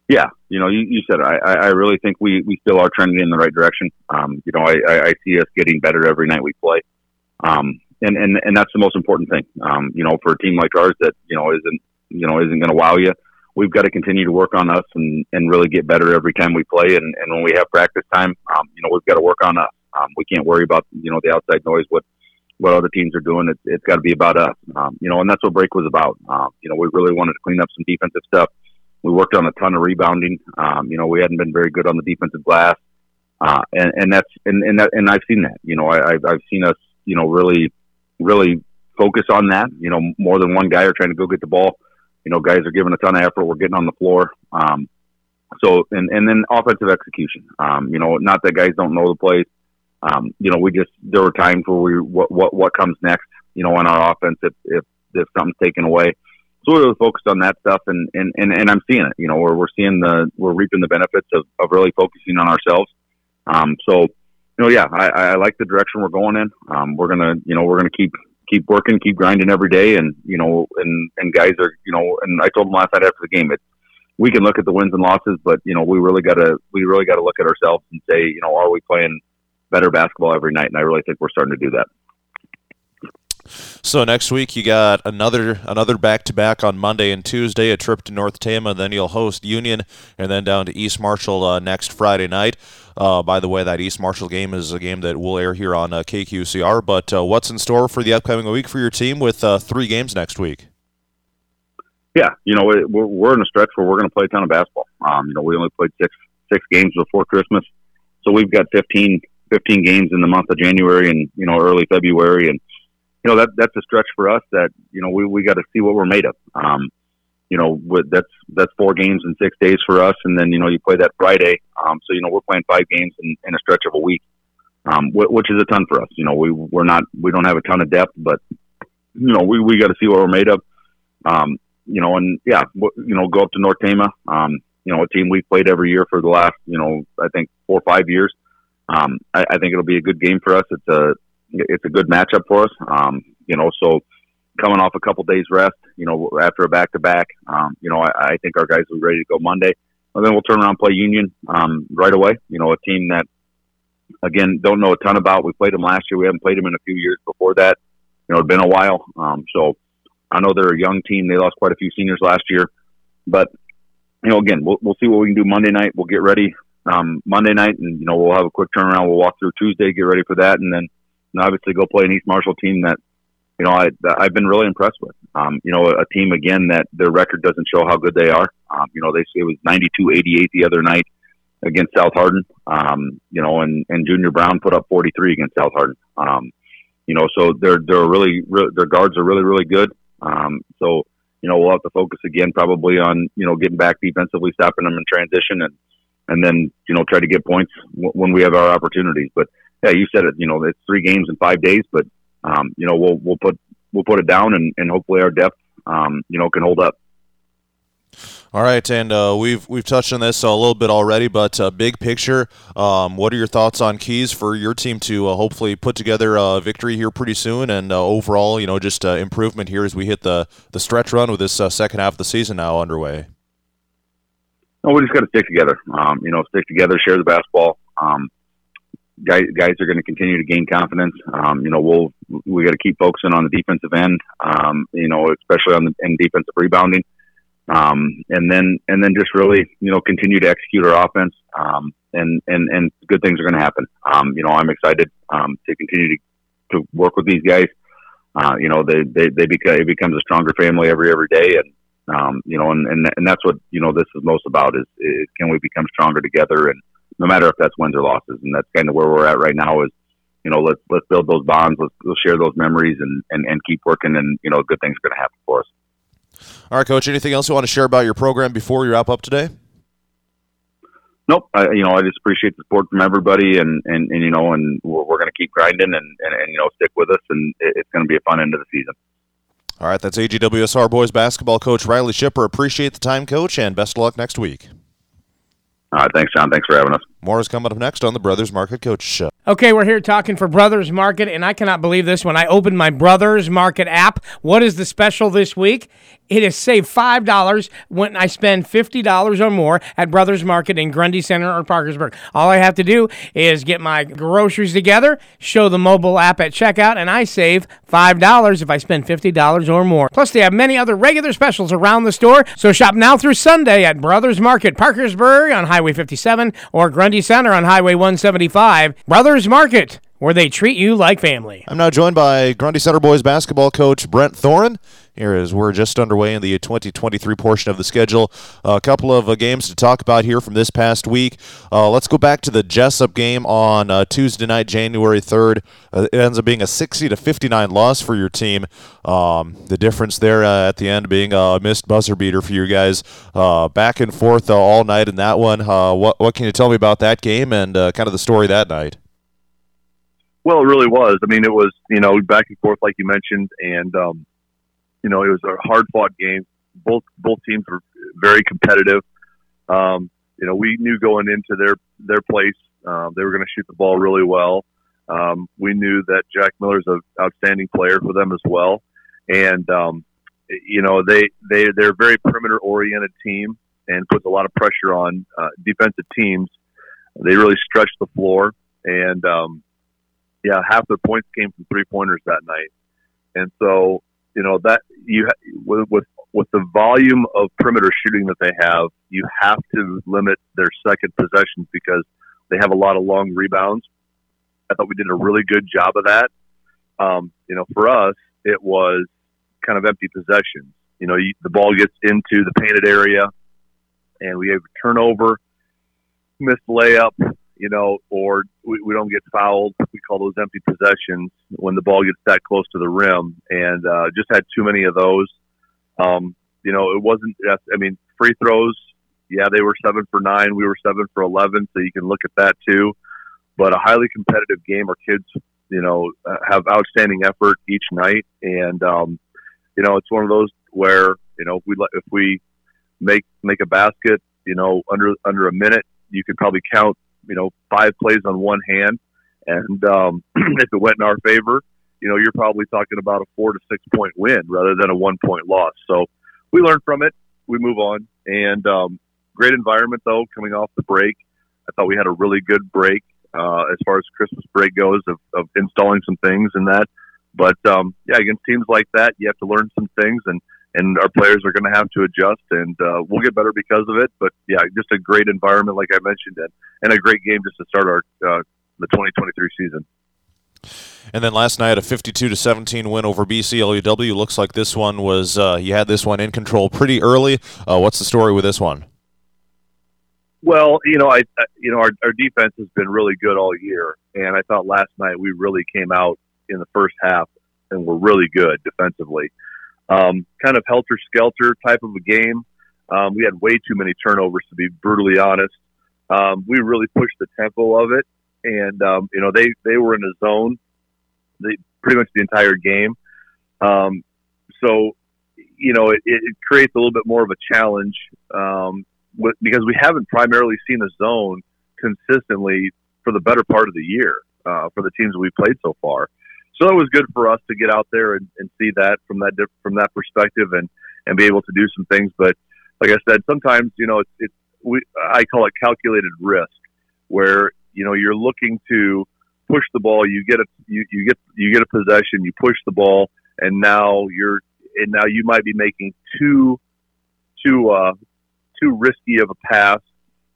Yeah, you know, you, you said. I, I really think we, we still are trending in the right direction. Um, you know, I, I, see us getting better every night we play. Um, and, and, and that's the most important thing. Um, you know, for a team like ours that, you know, isn't, you know, isn't going to wow you, we've got to continue to work on us and, and really get better every time we play. And, and when we have practice time, um, you know, we've got to work on us. Um, we can't worry about, you know, the outside noise, what, what other teams are doing. It's, it's got to be about us. Um, you know, and that's what break was about. Um, you know, we really wanted to clean up some defensive stuff we worked on a ton of rebounding. Um, you know, we hadn't been very good on the defensive glass, uh, and and that's and and that and I've seen that. You know, I, I've I've seen us, you know, really really focus on that. You know, more than one guy are trying to go get the ball. You know, guys are giving a ton of effort. We're getting on the floor. Um, so and and then offensive execution. Um, you know, not that guys don't know the plays. Um, you know, we just there were times where we what what what comes next. you know, on our offense if if if something's taken away. So we're really focused on that stuff, and and and, and I'm seeing it. You know, we're we're seeing the we're reaping the benefits of of really focusing on ourselves. Um, so you know, yeah, I, I like the direction we're going in. Um, we're gonna, you know, we're gonna keep keep working, keep grinding every day, and you know, and and guys are, you know, and I told them last night after the game, it's we can look at the wins and losses, but you know, we really gotta we really gotta look at ourselves and say, you know, are we playing better basketball every night? And I really think we're starting to do that. So next week you got another another back to back on Monday and Tuesday, a trip to North Tama, then you'll host Union, and then down to East Marshall uh, next Friday night. Uh, by the way, that East Marshall game is a game that will air here on uh, KQCR. But uh, what's in store for the upcoming week for your team with uh, three games next week? Yeah, you know we're, we're in a stretch where we're going to play a ton of basketball. Um, you know we only played six six games before Christmas, so we've got 15, 15 games in the month of January and you know early February and you know that that's a stretch for us that you know we we got to see what we're made of. Um, you know, that's that's four games in six days for us, and then you know you play that Friday. Um, so you know we're playing five games in, in a stretch of a week, um, which is a ton for us. You know, we we're not we don't have a ton of depth, but you know we we got to see what we're made of. Um, you know, and yeah, you know, go up to North Tama. Um, you know, a team we've played every year for the last you know I think four or five years. Um, I, I think it'll be a good game for us. It's a it's a good matchup for us. Um, you know, so coming off a couple days rest, you know, after a back to back, you know, I, I think our guys will be ready to go Monday. And then we'll turn around and play Union um, right away. You know, a team that again don't know a ton about. We played them last year. We haven't played them in a few years before that. You know, it's been a while. Um, so I know they're a young team. They lost quite a few seniors last year, but you know, again, we'll, we'll see what we can do Monday night. We'll get ready um, Monday night, and you know, we'll have a quick turnaround. We'll walk through Tuesday, get ready for that, and then and obviously go play an East Marshall team that, you know, I, I've been really impressed with. Um, you know, a team again that their record doesn't show how good they are. Um, you know, they it was 92-88 the other night against South Hardin. Um, you know, and, and Junior Brown put up 43 against South Hardin. Um, you know, so they're, they're really, re- their guards are really, really good. Um, so, you know, we'll have to focus again probably on, you know, getting back defensively, stopping them in transition and, and then, you know, try to get points w- when we have our opportunities. But, yeah, you said it. You know, it's three games in five days, but um, you know, we'll we'll put we'll put it down, and, and hopefully our depth, um, you know, can hold up. All right, and uh, we've we've touched on this a little bit already, but uh, big picture, um, what are your thoughts on keys for your team to uh, hopefully put together a victory here pretty soon, and uh, overall, you know, just uh, improvement here as we hit the the stretch run with this uh, second half of the season now underway. No, we just got to stick together. Um, you know, stick together, share the basketball. Um, guys, guys are going to continue to gain confidence. Um, you know, we'll we got to keep focusing on the defensive end. Um, you know, especially on the in defensive rebounding, um, and then and then just really you know continue to execute our offense. Um, and and and good things are going to happen. Um, you know, I'm excited um, to continue to to work with these guys. Uh, you know, they they they become it becomes a stronger family every every day, and um, you know, and, and and that's what you know this is most about is, is can we become stronger together and no matter if that's wins or losses. And that's kind of where we're at right now is, you know, let's, let's build those bonds. Let's, let's share those memories and, and, and keep working and, you know, good things are going to happen for us. All right, coach, anything else you want to share about your program before you wrap up today? Nope. I, you know, I just appreciate the support from everybody and, and, and you know, and we're, we're going to keep grinding and, and, and, you know, stick with us and it's going to be a fun end of the season. All right, that's AGWSR boys basketball coach Riley Shipper. Appreciate the time, coach, and best of luck next week. All right, thanks, John. Thanks for having us. More is coming up next on the Brothers Market Coach Show. Okay, we're here talking for Brothers Market, and I cannot believe this. When I opened my Brothers Market app, what is the special this week? It is save $5 when I spend $50 or more at Brothers Market in Grundy Center or Parkersburg. All I have to do is get my groceries together, show the mobile app at checkout, and I save $5 if I spend $50 or more. Plus, they have many other regular specials around the store, so shop now through Sunday at Brothers Market, Parkersburg on Highway 57 or Grundy Center on Highway 175. Brothers Market, where they treat you like family. I'm now joined by Grundy Center boys basketball coach Brent Thoren. Here as we're just underway in the 2023 portion of the schedule. a couple of uh, games to talk about here from this past week. Uh, let's go back to the Jesup game on uh, Tuesday night, January 3rd. Uh, it ends up being a 60 to 59 loss for your team. Um, the difference there uh, at the end being a missed buzzer beater for you guys. Uh, back and forth all night in that one. what what can you tell me about that game and kind of the story that night? Well, it really was. I mean, it was you know back and forth like you mentioned, and um, you know it was a hard fought game. Both both teams were very competitive. Um, you know, we knew going into their their place um, they were going to shoot the ball really well. Um, we knew that Jack Miller's an outstanding player for them as well, and um, you know they they they're a very perimeter oriented team and puts a lot of pressure on uh, defensive teams. They really stretch the floor, and um, yeah, half their points came from three pointers that night, and so you know that you with, with with the volume of perimeter shooting that they have, you have to limit their second possessions because they have a lot of long rebounds. I thought we did a really good job of that. Um, you know, for us, it was kind of empty possessions. You know, you, the ball gets into the painted area, and we have a turnover, missed layup, you know, or we, we don't get fouled. We call those empty possessions when the ball gets that close to the rim, and uh, just had too many of those. Um, you know, it wasn't. I mean, free throws. Yeah, they were seven for nine. We were seven for eleven. So you can look at that too. But a highly competitive game. Our kids, you know, have outstanding effort each night, and um, you know, it's one of those where you know, if we if we make make a basket, you know, under under a minute, you could probably count, you know, five plays on one hand, and um, if it went in our favor, you know, you're probably talking about a four to six point win rather than a one point loss. So we learn from it, we move on, and um, great environment though coming off the break. I thought we had a really good break uh, as far as Christmas break goes of, of installing some things and that. But um, yeah, against teams like that, you have to learn some things, and and our players are going to have to adjust, and uh, we'll get better because of it. But yeah, just a great environment, like I mentioned, and, and a great game just to start our uh, the 2023 season. And then last night, a 52 to 17 win over BCLUW. Looks like this one was uh, you had this one in control pretty early. Uh, what's the story with this one? Well, you know, I you know our, our defense has been really good all year, and I thought last night we really came out in the first half and were really good defensively. Um, kind of helter skelter type of a game. Um, we had way too many turnovers, to be brutally honest. Um, we really pushed the tempo of it, and um, you know they they were in a zone, they, pretty much the entire game. Um, so you know it, it creates a little bit more of a challenge um, with, because we haven't primarily seen a zone consistently for the better part of the year uh, for the teams we've played so far. So it was good for us to get out there and, and see that from that from that perspective and and be able to do some things. But like I said, sometimes you know it's it's we I call it calculated risk where you know you're looking to push the ball, you get a you, you get you get a possession, you push the ball, and now you're and now you might be making too too uh, too risky of a pass,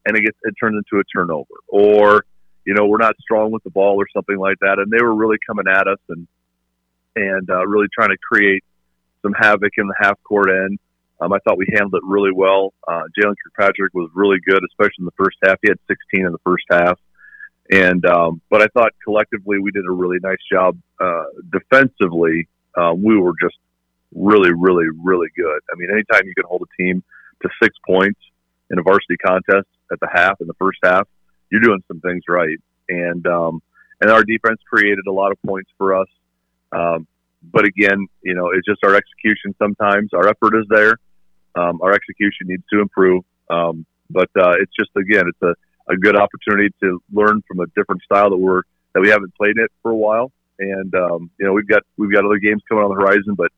and it gets it turns into a turnover, or you know we're not strong with the ball or something like that. And they were really coming at us and and uh, really trying to create some havoc in the half court end. Um, I thought we handled it really well. Uh, Jalen Kirkpatrick was really good, especially in the first half. He had 16 in the first half. And um, but I thought collectively we did a really nice job uh, defensively. Um, we were just really, really, really good. I mean, anytime you can hold a team to six points in a varsity contest at the half in the first half, you're doing some things right. And um, and our defense created a lot of points for us. Um, but again, you know, it's just our execution. Sometimes our effort is there. Um, our execution needs to improve. Um, but uh, it's just again, it's a a good opportunity to learn from a different style that we're that we haven't played it for a while. And um, you know, we've got we've got other games coming on the horizon, but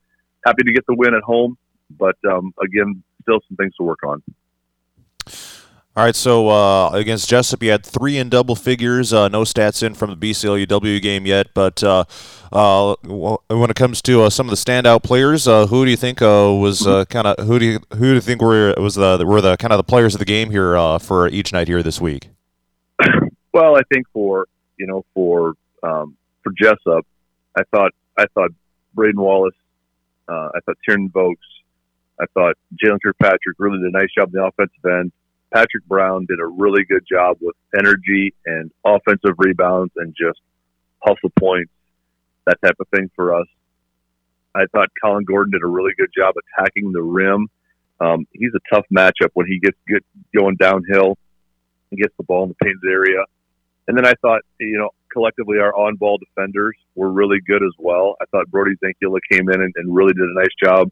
happy to get the win at home. But um, again, still some things to work on. All right, so uh, against Jesup, you had three in double figures. Uh, no stats in from the BCLUW game yet, but uh, uh when it comes to uh, some of the standout players, uh, who do you think was kind of who do you who do you think were was the were the kind of the players of the game here for each night here this week? Well, I think for you know for um, for Jesup, I thought I thought Braden Wallace, I thought Tiernan Vokes, I thought Jalen Kirkpatrick really did a nice job on the offensive end. Patrick Brown did a really good job with energy and offensive rebounds and just hustle points, that type of thing for us. I thought Colin Gordon did a really good job attacking the rim. Um, he's a tough matchup when he gets get going downhill and gets the ball in the painted area. And then I thought, you know, collectively our on-ball defenders were really good as well. I thought Brody Zankula came in and, and really did a nice job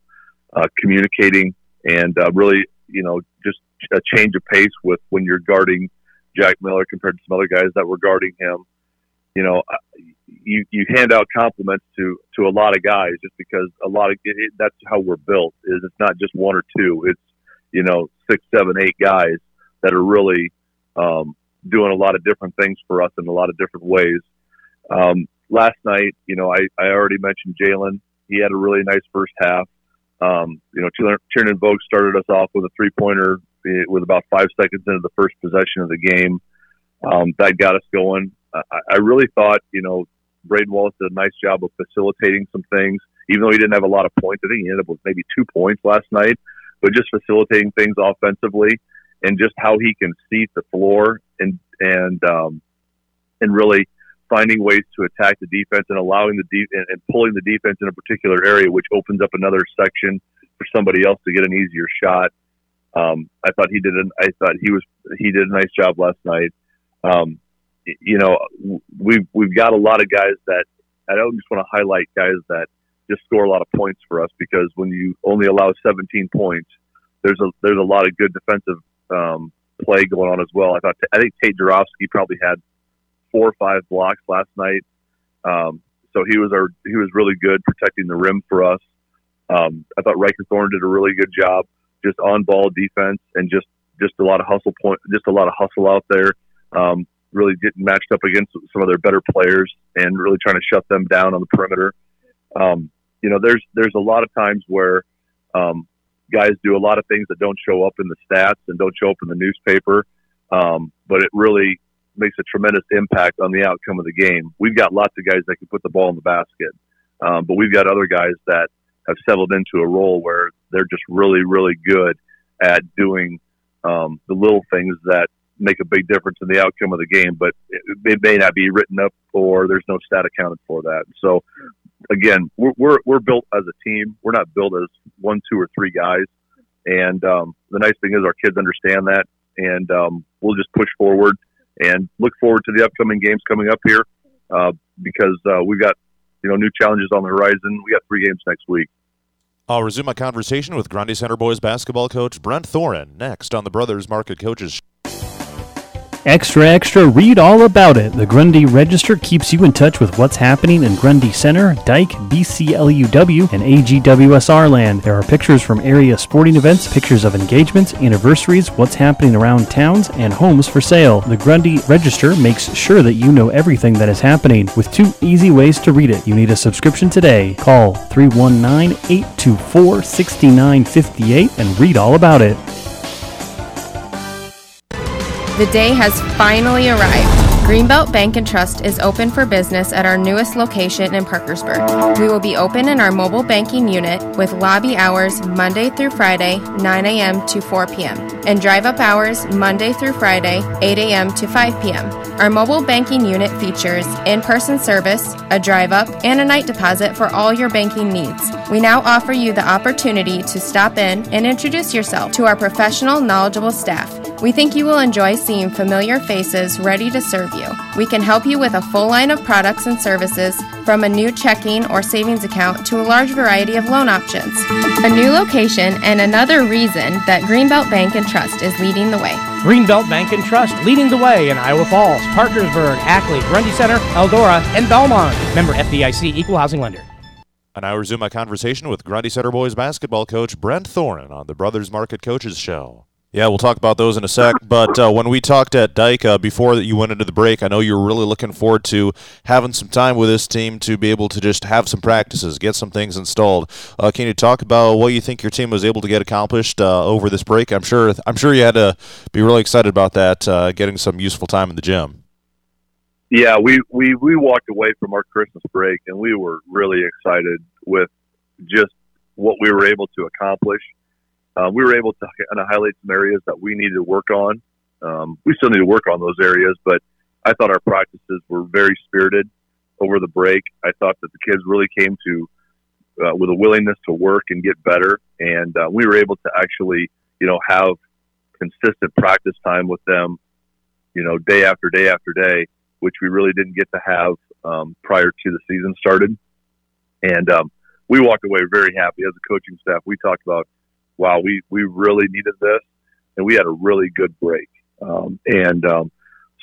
uh, communicating and uh, really, you know, just a change of pace with when you're guarding Jack Miller compared to some other guys that were guarding him. You know, you you hand out compliments to to a lot of guys just because a lot of it, that's how we're built. Is it's not just one or two. It's you know six, seven, eight guys that are really um, doing a lot of different things for us in a lot of different ways. Um, last night, you know, I, I already mentioned Jalen. He had a really nice first half. Um, you know, Tiernan Vogt started us off with a three pointer eh, with about five seconds into the first possession of the game. Um, that got us going. I, I really thought, you know, Braden Wallace did a nice job of facilitating some things, even though he didn't have a lot of points. I think he ended up with maybe two points last night, but just facilitating things offensively and just how he can see the floor and and um, and really finding ways to attack the defense and allowing the de- and, and pulling the defense in a particular area, which opens up another section for somebody else to get an easier shot. Um, I thought he did. An, I thought he was he did a nice job last night. Um, you know, we've we've got a lot of guys that I don't just want to highlight guys that just score a lot of points for us because when you only allow 17 points, there's a there's a lot of good defensive um, play going on as well. I thought I think Tate Jurovsky probably had four or five blocks last night, um, so he was our he was really good protecting the rim for us. Um, I thought Riker Thorne did a really good job just on ball defense and just just a lot of hustle point, just a lot of hustle out there. Um, really getting matched up against some of their better players and really trying to shut them down on the perimeter. Um, you know, there's there's a lot of times where um, guys do a lot of things that don't show up in the stats and don't show up in the newspaper, um, but it really makes a tremendous impact on the outcome of the game. We've got lots of guys that can put the ball in the basket, um, but we've got other guys that have settled into a role where they're just really, really good at doing um, the little things that make a big difference in the outcome of the game, but it, it may not be written up or there's no stat accounted for that. So again, we're, we're, we're built as a team. We're not built as one, two, or three guys. And um, the nice thing is our kids understand that, and um, we'll just push forward and look forward to the upcoming games coming up here uh, because uh, we've got you know new challenges on the horizon. We got three games next week. I'll resume my conversation with Grundy Center boys basketball coach Brent Thoren next on the Brothers Market Coaches. Extra, extra, read all about it. The Grundy Register keeps you in touch with what's happening in Grundy Center, Dike, BCLUW, and AGWSR land. There are pictures from area sporting events, pictures of engagements, anniversaries, what's happening around towns, and homes for sale. The Grundy Register makes sure that you know everything that is happening with two easy ways to read it. You need a subscription today. Call 319 824 6958 and read all about it. The day has finally arrived. Greenbelt Bank and Trust is open for business at our newest location in Parkersburg. We will be open in our mobile banking unit with lobby hours Monday through Friday, 9 a.m. to 4 p.m., and drive up hours Monday through Friday, 8 a.m. to 5 p.m. Our mobile banking unit features in person service, a drive up, and a night deposit for all your banking needs. We now offer you the opportunity to stop in and introduce yourself to our professional, knowledgeable staff. We think you will enjoy seeing familiar faces ready to serve you. We can help you with a full line of products and services from a new checking or savings account to a large variety of loan options. A new location and another reason that Greenbelt Bank and Trust is leading the way. Greenbelt Bank and Trust leading the way in Iowa Falls, Parkersburg, Ackley, Grundy Center, Eldora, and Belmont. Member FDIC Equal Housing Lender. And I resume my conversation with Grundy Center boys basketball coach Brent Thoren on the Brothers Market Coaches Show. Yeah, we'll talk about those in a sec. But uh, when we talked at Dike uh, before that you went into the break, I know you were really looking forward to having some time with this team to be able to just have some practices, get some things installed. Uh, can you talk about what you think your team was able to get accomplished uh, over this break? I'm sure I'm sure you had to be really excited about that, uh, getting some useful time in the gym. Yeah, we, we, we walked away from our Christmas break and we were really excited with just what we were able to accomplish uh, we were able to kind of highlight some areas that we needed to work on. Um, we still need to work on those areas, but I thought our practices were very spirited over the break. I thought that the kids really came to uh, with a willingness to work and get better, and uh, we were able to actually, you know, have consistent practice time with them, you know, day after day after day. which we really didn't get to have um, prior to the season started. And um, we walked away very happy as a coaching staff. We talked about, wow, we, we really needed this, and we had a really good break. Um, and um,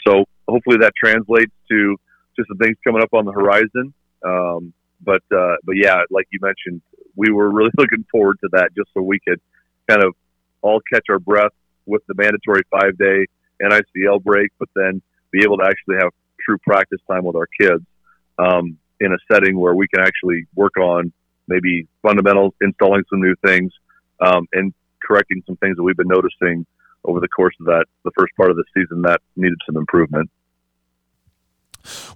so hopefully that translates to just some things coming up on the horizon. Um, but uh, but yeah, like you mentioned, we were really looking forward to that just so we could kind of all catch our breath with the mandatory five day NICL break, but then be able to actually have true practice time with our kids um, in a setting where we can actually work on maybe fundamentals, installing some new things, um, and correcting some things that we've been noticing over the course of that the first part of the season that needed some improvement.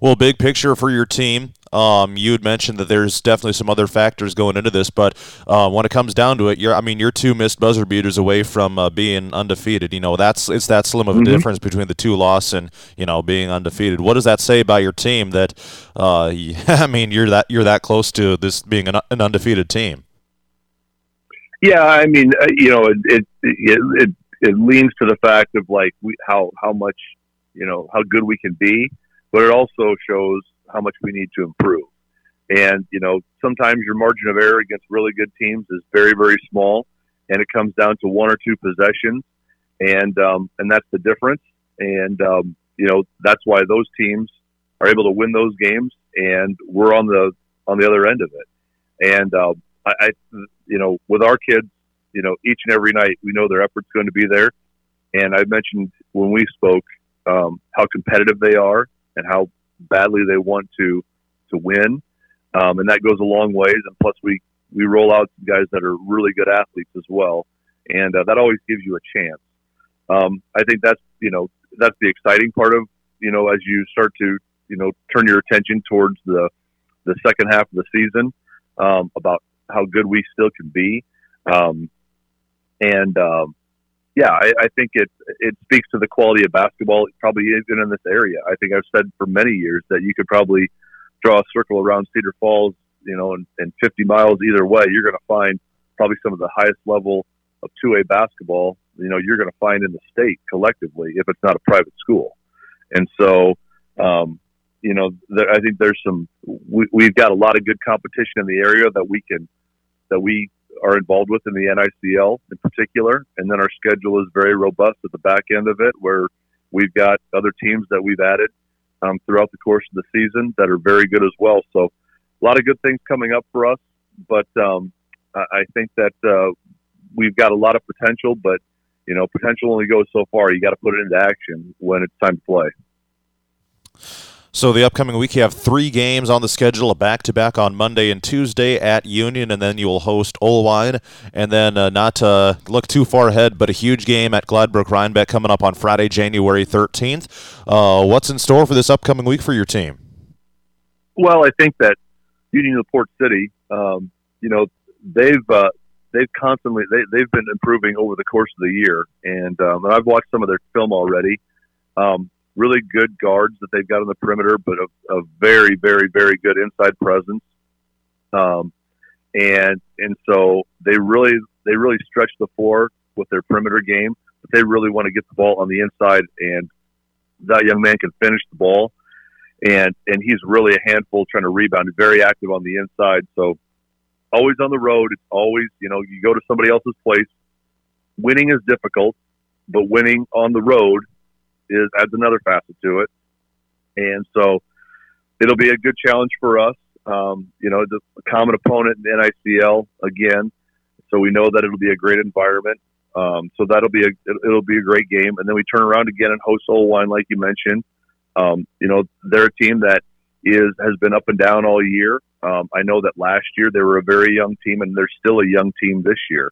Well, big picture for your team. Um, you had mentioned that there's definitely some other factors going into this, but uh, when it comes down to it, you're I mean you're two missed buzzer beaters away from uh, being undefeated. You know that's it's that slim of a mm-hmm. difference between the two loss and you know being undefeated. What does that say about your team? That uh, I mean you're that you're that close to this being an, an undefeated team. Yeah, I mean uh, you know it it, it it it leans to the fact of like we, how how much you know how good we can be, but it also shows how much we need to improve. And, you know, sometimes your margin of error against really good teams is very, very small, and it comes down to one or two possessions, and um, and that's the difference. And um, you know, that's why those teams are able to win those games, and we're on the on the other end of it. And um, I, I, you know, with our kids, you know, each and every night we know their effort's going to be there. And I mentioned when we spoke um, how competitive they are and how badly they want to to win, um, and that goes a long ways. And plus, we we roll out guys that are really good athletes as well, and uh, that always gives you a chance. Um, I think that's you know that's the exciting part of you know as you start to you know turn your attention towards the the second half of the season um, about how good we still can be, um, and um, yeah, I, I think it it speaks to the quality of basketball, probably even in this area. I think I've said for many years that you could probably draw a circle around Cedar Falls, you know, and, and 50 miles either way, you're going to find probably some of the highest level of 2A basketball, you know, you're going to find in the state collectively if it's not a private school. And so, um, you know, there, I think there's some, we, we've got a lot of good competition in the area that we can, that we are involved with in the NICL in particular. And then our schedule is very robust at the back end of it, where we've got other teams that we've added um, throughout the course of the season that are very good as well. So a lot of good things coming up for us. But um, I think that uh, we've got a lot of potential, but you know, potential only goes so far. You got to put it into action when it's time to play. So the upcoming week, you have three games on the schedule: a back-to-back on Monday and Tuesday at Union, and then you will host Oelwein. And then, uh, not to look too far ahead, but a huge game at Gladbrook Reinbeck coming up on Friday, January 13th. Uh, what's in store for this upcoming week for your team? Well, I think that Union of Port City, um, you know, they've uh, they've constantly they, they've been improving over the course of the year, and, um, and I've watched some of their film already. Um, really good guards that they've got on the perimeter, but a, a very, very, very good inside presence. Um, and and so they really they really stretch the floor with their perimeter game, but they really want to get the ball on the inside, and that young man can finish the ball, and and he's really a handful trying to rebound. Very active on the inside, so always on the road. It's always you know you go to somebody else's place. Winning is difficult, but winning on the road is adds another facet to it. And so it'll be a good challenge for us. Um, you know, the common opponent in NICL again. So we know that it'll be a great environment. Um, so that'll be a it'll be a great game. And then we turn around again and host Oelwein, like you mentioned. Um, you know, they're a team that is has been up and down all year. Um, I know that last year they were a very young team, and they're still a young team this year.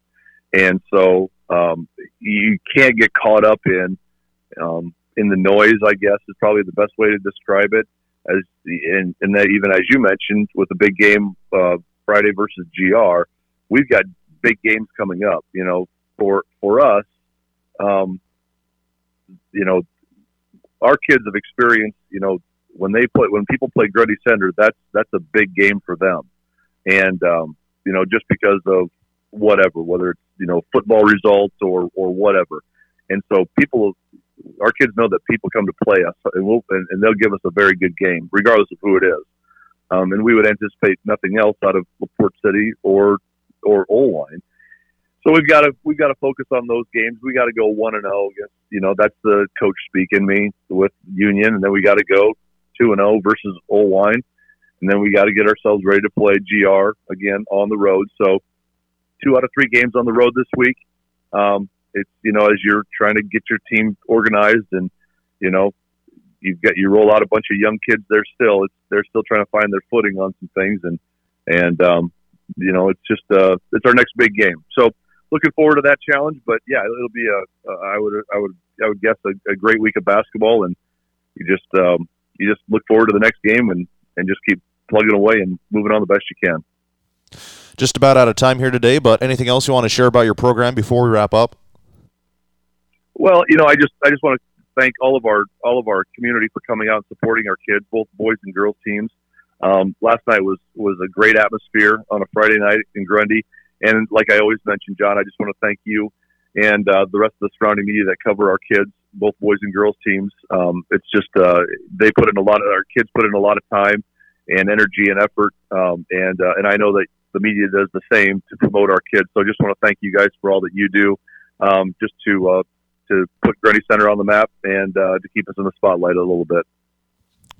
And so um, you can't get caught up in um, in the noise, I guess, is probably the best way to describe it. As and, and that even as you mentioned, with the big game uh, Friday versus GR, we've got big games coming up. You know, for for us, um, you know, our kids have experienced. You know, when they play, when people play Grundy Center, that's that's a big game for them. And um, you know, just because of whatever, whether it's you know football results or or whatever, and so people our kids know that people come to play us, and we'll and, and they'll give us a very good game, regardless of who it is. Um, and we would anticipate nothing else out of Laporte City or or Oelwein. So we've got to we've got to focus on those games. We got to go one and zero. You know that's the coach speaking me with Union, and then we got to go two and zero versus Oelwein, and then we got to get ourselves ready to play GR again on the road. So two out of three games on the road this week. Um, it's you know as you're trying to get your team organized and you know you've got you roll out a bunch of young kids there still. It's they're still trying to find their footing on some things and and um, you know it's just uh, it's our next big game. So looking forward to that challenge. But yeah, it'll be a, a I would I would I would guess a, a great week of basketball, and you just um, you just look forward to the next game and and just keep plugging away and moving on the best you can. Just about out of time here today, but anything else you want to share about your program before we wrap up? Well, you know, I just I just want to thank all of our all of our community for coming out and supporting our kids, both boys and girls teams. Um, last night was was a great atmosphere on a Friday night in Grundy. And like I always mention, John, I just want to thank you and uh, the rest of the surrounding media that cover our kids, both boys and girls teams. Um, it's just uh, they put in a lot of our kids put in a lot of time and energy and effort, um, and uh, and I know that the media does the same to promote our kids. So I just want to thank you guys for all that you do, um, just to uh, to put Grundy Center on the map and uh, to keep us in the spotlight a little bit.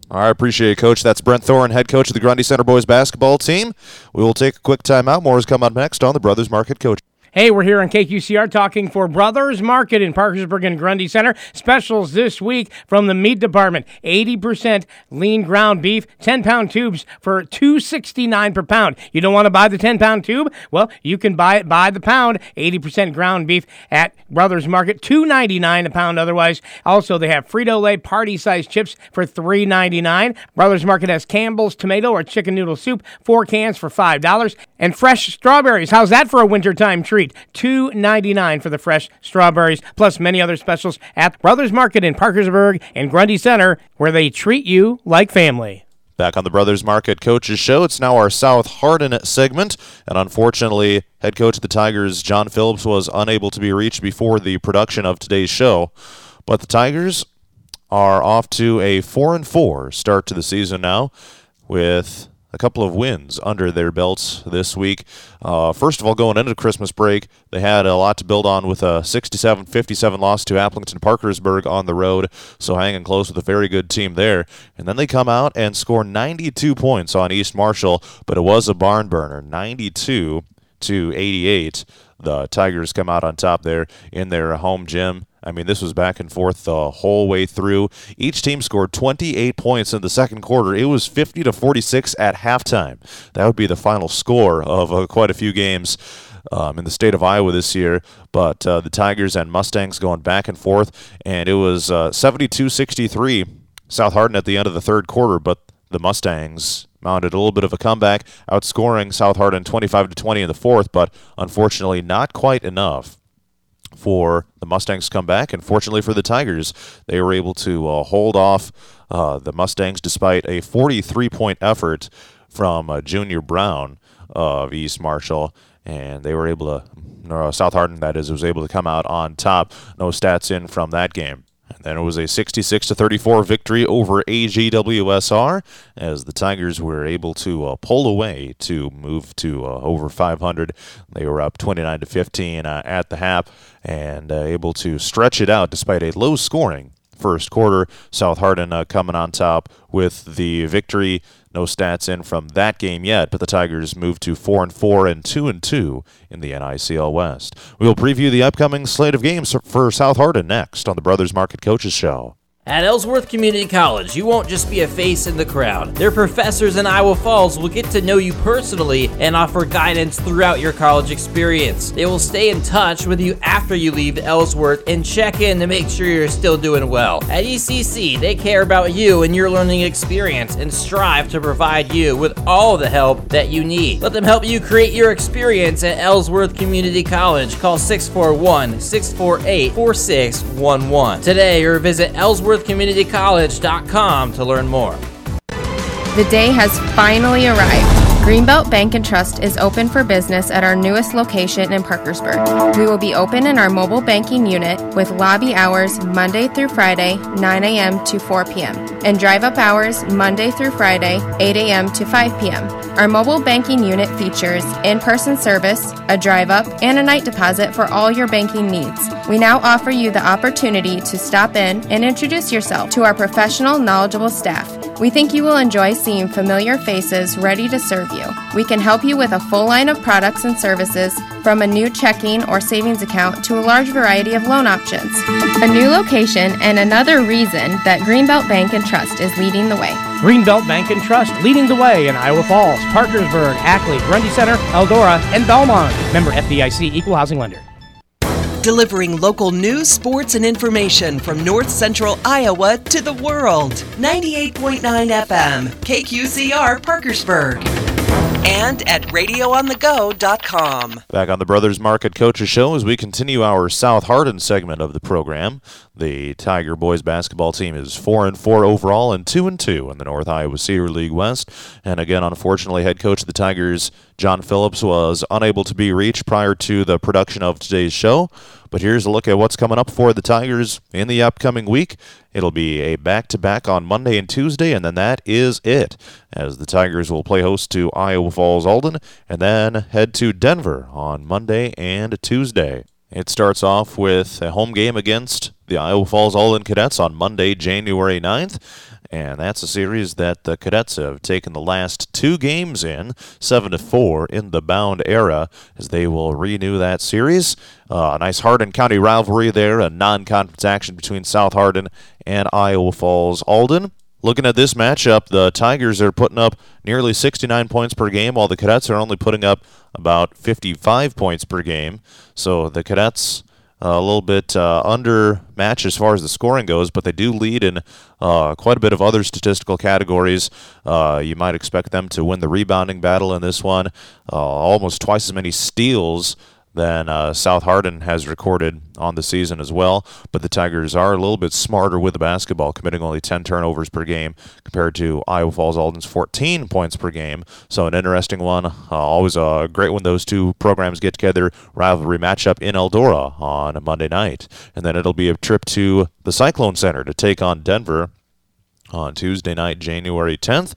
I appreciate it, Coach. That's Brent Thorne, head coach of the Grundy Center boys basketball team. We will take a quick timeout. More is coming up next on the Brothers Market Coach. Hey, we're here on KQCR talking for Brothers Market in Parkersburg and Grundy Center. Specials this week from the meat department: 80% lean ground beef, 10-pound tubes for 2.69 per pound. You don't want to buy the 10-pound tube? Well, you can buy it by the pound. 80% ground beef at Brothers Market, 2.99 a pound. Otherwise, also they have Frito-Lay party-sized chips for 3.99. Brothers Market has Campbell's tomato or chicken noodle soup, four cans for five dollars, and fresh strawberries. How's that for a wintertime treat? Two ninety nine for the fresh strawberries, plus many other specials at Brothers Market in Parkersburg and Grundy Center, where they treat you like family. Back on the Brothers Market Coaches Show, it's now our South Hardin segment, and unfortunately, head coach of the Tigers, John Phillips, was unable to be reached before the production of today's show. But the Tigers are off to a four and four start to the season now, with a couple of wins under their belts this week. Uh, first of all, going into Christmas break, they had a lot to build on with a 67 57 loss to Aplington Parkersburg on the road, so hanging close with a very good team there. And then they come out and score 92 points on East Marshall, but it was a barn burner 92 to 88. The Tigers come out on top there in their home gym. I mean, this was back and forth the whole way through. Each team scored 28 points in the second quarter. It was 50 to 46 at halftime. That would be the final score of uh, quite a few games. Um, in the state of Iowa this year, but uh, the Tigers and Mustangs going back and forth, and it was uh, 72 63 South Hardin at the end of the third quarter, but the Mustangs mounted a little bit of a comeback, outscoring South Hardin 25 to 20 in the fourth, but unfortunately not quite enough for the Mustangs come back. And fortunately for the Tigers, they were able to uh, hold off uh, the Mustangs despite a 43 point effort from uh, Junior Brown of East Marshall. And they were able to, uh, South Hardin, that is, was able to come out on top. No stats in from that game. And then it was a 66 to 34 victory over AGWSR as the Tigers were able to uh, pull away to move to uh, over 500. They were up 29 to 15 uh, at the half and uh, able to stretch it out despite a low scoring first quarter. South Hardin uh, coming on top with the victory. No stats in from that game yet, but the Tigers moved to four and four and two and two in the NICL West. We will preview the upcoming slate of games for South Hardin next on the Brothers Market Coaches Show. At Ellsworth Community College, you won't just be a face in the crowd. Their professors in Iowa Falls will get to know you personally and offer guidance throughout your college experience. They will stay in touch with you after you leave Ellsworth and check in to make sure you're still doing well. At ECC, they care about you and your learning experience and strive to provide you with all the help that you need. Let them help you create your experience at Ellsworth Community College. Call 641 648 4611 today or visit Ellsworth ellsworthcommunitycollege.com to learn more. The day has finally arrived. Greenbelt Bank and Trust is open for business at our newest location in Parkersburg. We will be open in our mobile banking unit with lobby hours Monday through Friday, 9 a.m. to 4 p.m., and drive up hours Monday through Friday, 8 a.m. to 5 p.m. Our mobile banking unit features in person service, a drive up, and a night deposit for all your banking needs. We now offer you the opportunity to stop in and introduce yourself to our professional, knowledgeable staff. We think you will enjoy seeing familiar faces ready to serve you. We can help you with a full line of products and services from a new checking or savings account to a large variety of loan options. A new location and another reason that Greenbelt Bank and Trust is leading the way. Greenbelt Bank and Trust leading the way in Iowa Falls, Parkersburg, Ackley, Grundy Center, Eldora, and Belmont. Member FDIC Equal Housing Lender. Delivering local news, sports, and information from north central Iowa to the world. 98.9 FM, KQCR Parkersburg. And at radioonthego.com. Back on the Brothers Market Coaches Show as we continue our South Hardin segment of the program. The Tiger boys basketball team is four and four overall and two and two in the North Iowa Cedar League West. And again, unfortunately, head coach of the Tigers, John Phillips, was unable to be reached prior to the production of today's show. But here's a look at what's coming up for the Tigers in the upcoming week. It'll be a back to back on Monday and Tuesday, and then that is it, as the Tigers will play host to Iowa Falls Alden and then head to Denver on Monday and Tuesday. It starts off with a home game against the Iowa Falls Alden Cadets on Monday, January 9th. And that's a series that the Cadets have taken the last two games in, 7 to 4 in the bound era, as they will renew that series. Uh, a nice Hardin County rivalry there, a non conference action between South Hardin and Iowa Falls Alden. Looking at this matchup, the Tigers are putting up nearly 69 points per game, while the Cadets are only putting up about 55 points per game. So the Cadets a little bit uh, under match as far as the scoring goes, but they do lead in uh, quite a bit of other statistical categories. Uh, you might expect them to win the rebounding battle in this one. Uh, almost twice as many steals than uh, South Hardin has recorded on the season as well. But the Tigers are a little bit smarter with the basketball, committing only 10 turnovers per game compared to Iowa Falls Alden's 14 points per game. So an interesting one. Uh, always a great when those two programs get together. Rivalry matchup in Eldora on Monday night. And then it'll be a trip to the Cyclone Center to take on Denver on Tuesday night, January 10th.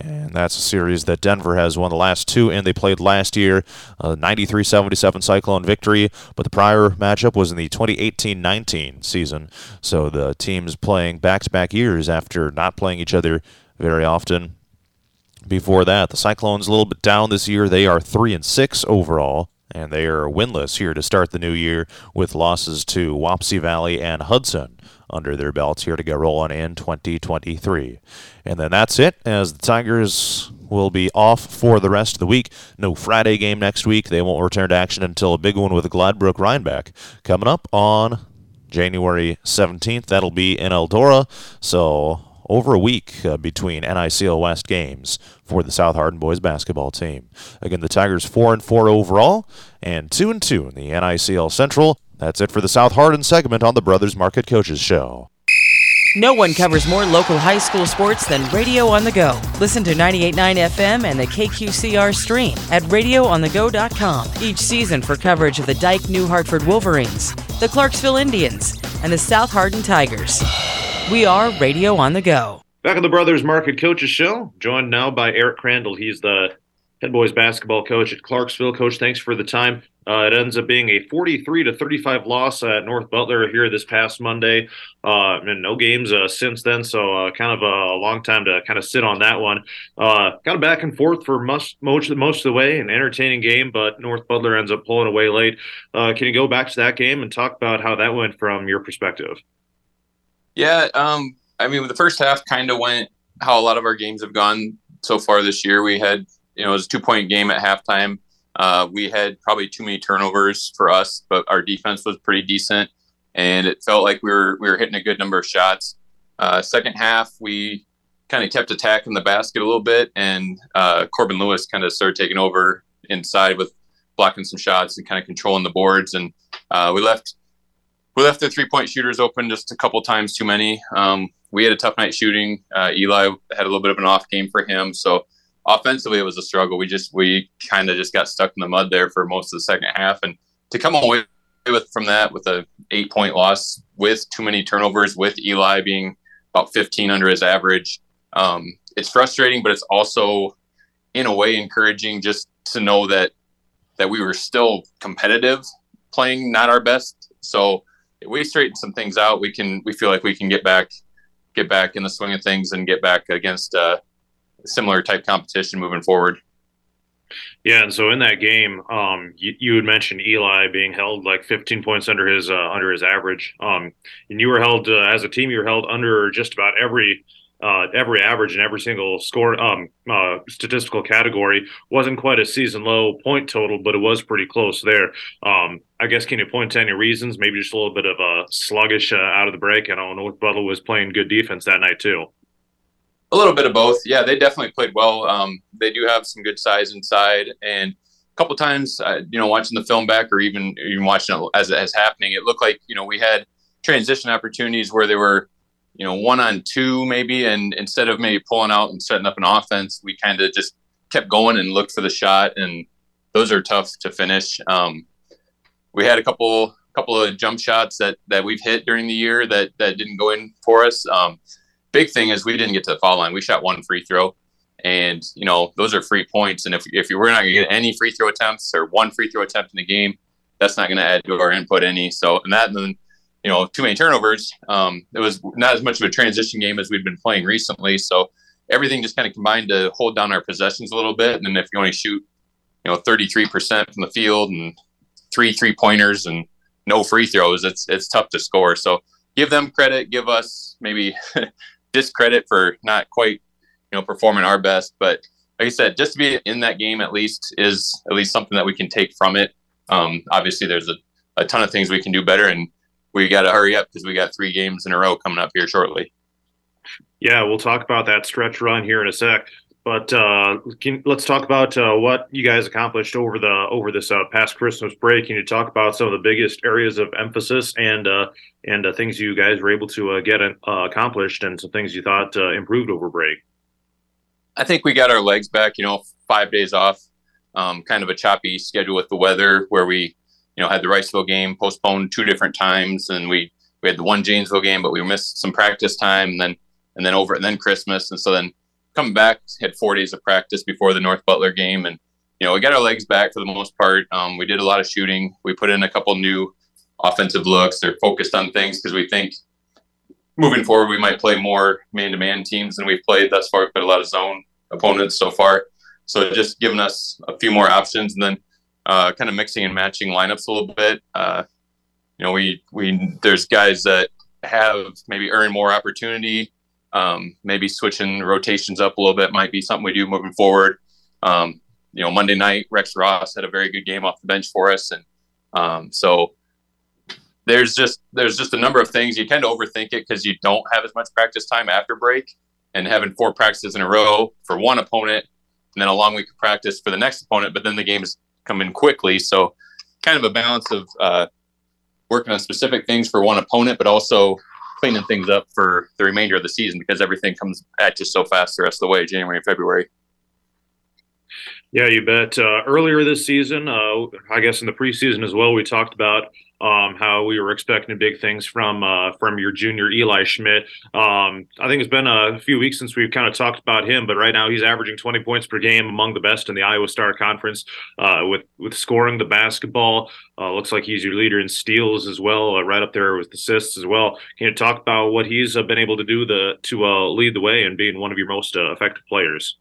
And that's a series that Denver has won the last two, and they played last year, 93 77 Cyclone victory. But the prior matchup was in the 2018 19 season. So the teams playing back to back years after not playing each other very often. Before that, the Cyclones a little bit down this year. They are 3 and 6 overall and they are winless here to start the new year with losses to Wapsie Valley and Hudson under their belts here to get rolling in 2023. And then that's it, as the Tigers will be off for the rest of the week. No Friday game next week. They won't return to action until a big one with Gladbrook Reinbeck coming up on January 17th. That'll be in Eldora. So over a week uh, between NICL West games for the South Hardin boys basketball team. Again, the Tigers 4 and 4 overall and 2 and 2 in the NICL Central. That's it for the South Hardin segment on the Brothers Market Coaches Show. No one covers more local high school sports than Radio on the Go. Listen to 98.9 FM and the KQCR stream at radioonthego.com each season for coverage of the Dike New Hartford Wolverines, the Clarksville Indians, and the South Hardin Tigers. We are Radio on the Go. Back on the Brothers Market Coaches Show, joined now by Eric Crandall. He's the head boys basketball coach at Clarksville. Coach, thanks for the time. Uh, it ends up being a 43 to 35 loss at North Butler here this past Monday, uh, and no games uh, since then. So uh, kind of a long time to kind of sit on that one. Uh, kind of back and forth for most most most of the way, an entertaining game, but North Butler ends up pulling away late. Uh, can you go back to that game and talk about how that went from your perspective? Yeah, um, I mean, the first half kind of went how a lot of our games have gone so far this year. We had you know it was a two point game at halftime. Uh, we had probably too many turnovers for us, but our defense was pretty decent, and it felt like we were we were hitting a good number of shots. Uh, second half, we kind of kept attacking the basket a little bit, and uh, Corbin Lewis kind of started taking over inside with blocking some shots and kind of controlling the boards, and uh, we left we left the three point shooters open just a couple times too many. Um, we had a tough night shooting. Uh, Eli had a little bit of an off game for him, so offensively, it was a struggle. We just we kind of just got stuck in the mud there for most of the second half, and to come away with from that with a eight point loss with too many turnovers, with Eli being about 15 under his average, um, it's frustrating, but it's also in a way encouraging just to know that that we were still competitive, playing not our best. So we straighten some things out, we can we feel like we can get back get back in the swing of things and get back against uh, similar type competition moving forward. Yeah, and so in that game, um, you, you had mentioned Eli being held like 15 points under his uh, under his average, um, and you were held uh, as a team. You were held under just about every uh, every average in every single score um, uh, statistical category. wasn't quite a season low point total, but it was pretty close there. Um, I guess can you point to any reasons? Maybe just a little bit of a sluggish uh, out of the break. And I don't know. North Butler was playing good defense that night too. A little bit of both. Yeah, they definitely played well. Um, they do have some good size inside, and a couple times, uh, you know, watching the film back or even even watching it as it as happening, it looked like you know we had transition opportunities where they were, you know, one on two maybe, and instead of maybe pulling out and setting up an offense, we kind of just kept going and looked for the shot, and those are tough to finish. Um, we had a couple couple of jump shots that that we've hit during the year that that didn't go in for us. Um, big thing is we didn't get to the foul line. We shot one free throw, and you know those are free points. And if if you were not going to get any free throw attempts or one free throw attempt in the game, that's not going to add to our input any. So and that and then you know too many turnovers. Um, it was not as much of a transition game as we've been playing recently. So everything just kind of combined to hold down our possessions a little bit. And then if you only shoot you know 33% from the field and three three pointers and no free throws, it's it's tough to score. So give them credit, give us maybe discredit for not quite, you know, performing our best. But like I said, just to be in that game at least is at least something that we can take from it. Um, obviously, there's a, a ton of things we can do better, and we got to hurry up because we got three games in a row coming up here shortly. Yeah, we'll talk about that stretch run here in a sec. But uh, can, let's talk about uh, what you guys accomplished over the over this uh, past Christmas break. Can you talk about some of the biggest areas of emphasis and uh, and uh, things you guys were able to uh, get accomplished, and some things you thought improved over break? I think we got our legs back. You know, five days off, um, kind of a choppy schedule with the weather, where we you know had the Riceville game postponed two different times, and we we had the one Janesville game, but we missed some practice time, and then and then over and then Christmas, and so then coming back, had four days of practice before the North Butler game, and you know we got our legs back for the most part. Um, we did a lot of shooting. We put in a couple new offensive looks. They're focused on things because we think moving forward we might play more man-to-man teams than we've played thus far. We've played a lot of zone opponents so far, so just giving us a few more options, and then uh, kind of mixing and matching lineups a little bit. Uh, you know, we we there's guys that have maybe earned more opportunity um, maybe switching rotations up a little bit might be something we do moving forward. Um, you know, Monday night, Rex Ross had a very good game off the bench for us, and um, so there's just there's just a number of things. You tend to overthink it because you don't have as much practice time after break, and having four practices in a row for one opponent, and then a long week of practice for the next opponent, but then the games come in quickly, so kind of a balance of uh, working on specific things for one opponent, but also cleaning things up for the remainder of the season because everything comes at you so fast the rest of the way, January and February. Yeah, you bet. Uh, earlier this season, uh, I guess in the preseason as well, we talked about um, how we were expecting big things from uh, from your junior Eli Schmidt. Um, I think it's been a few weeks since we've kind of talked about him, but right now he's averaging 20 points per game, among the best in the Iowa Star Conference, uh, with with scoring the basketball. Uh, looks like he's your leader in steals as well, uh, right up there with assists as well. Can you talk about what he's been able to do the to lead the way and being one of your most effective players?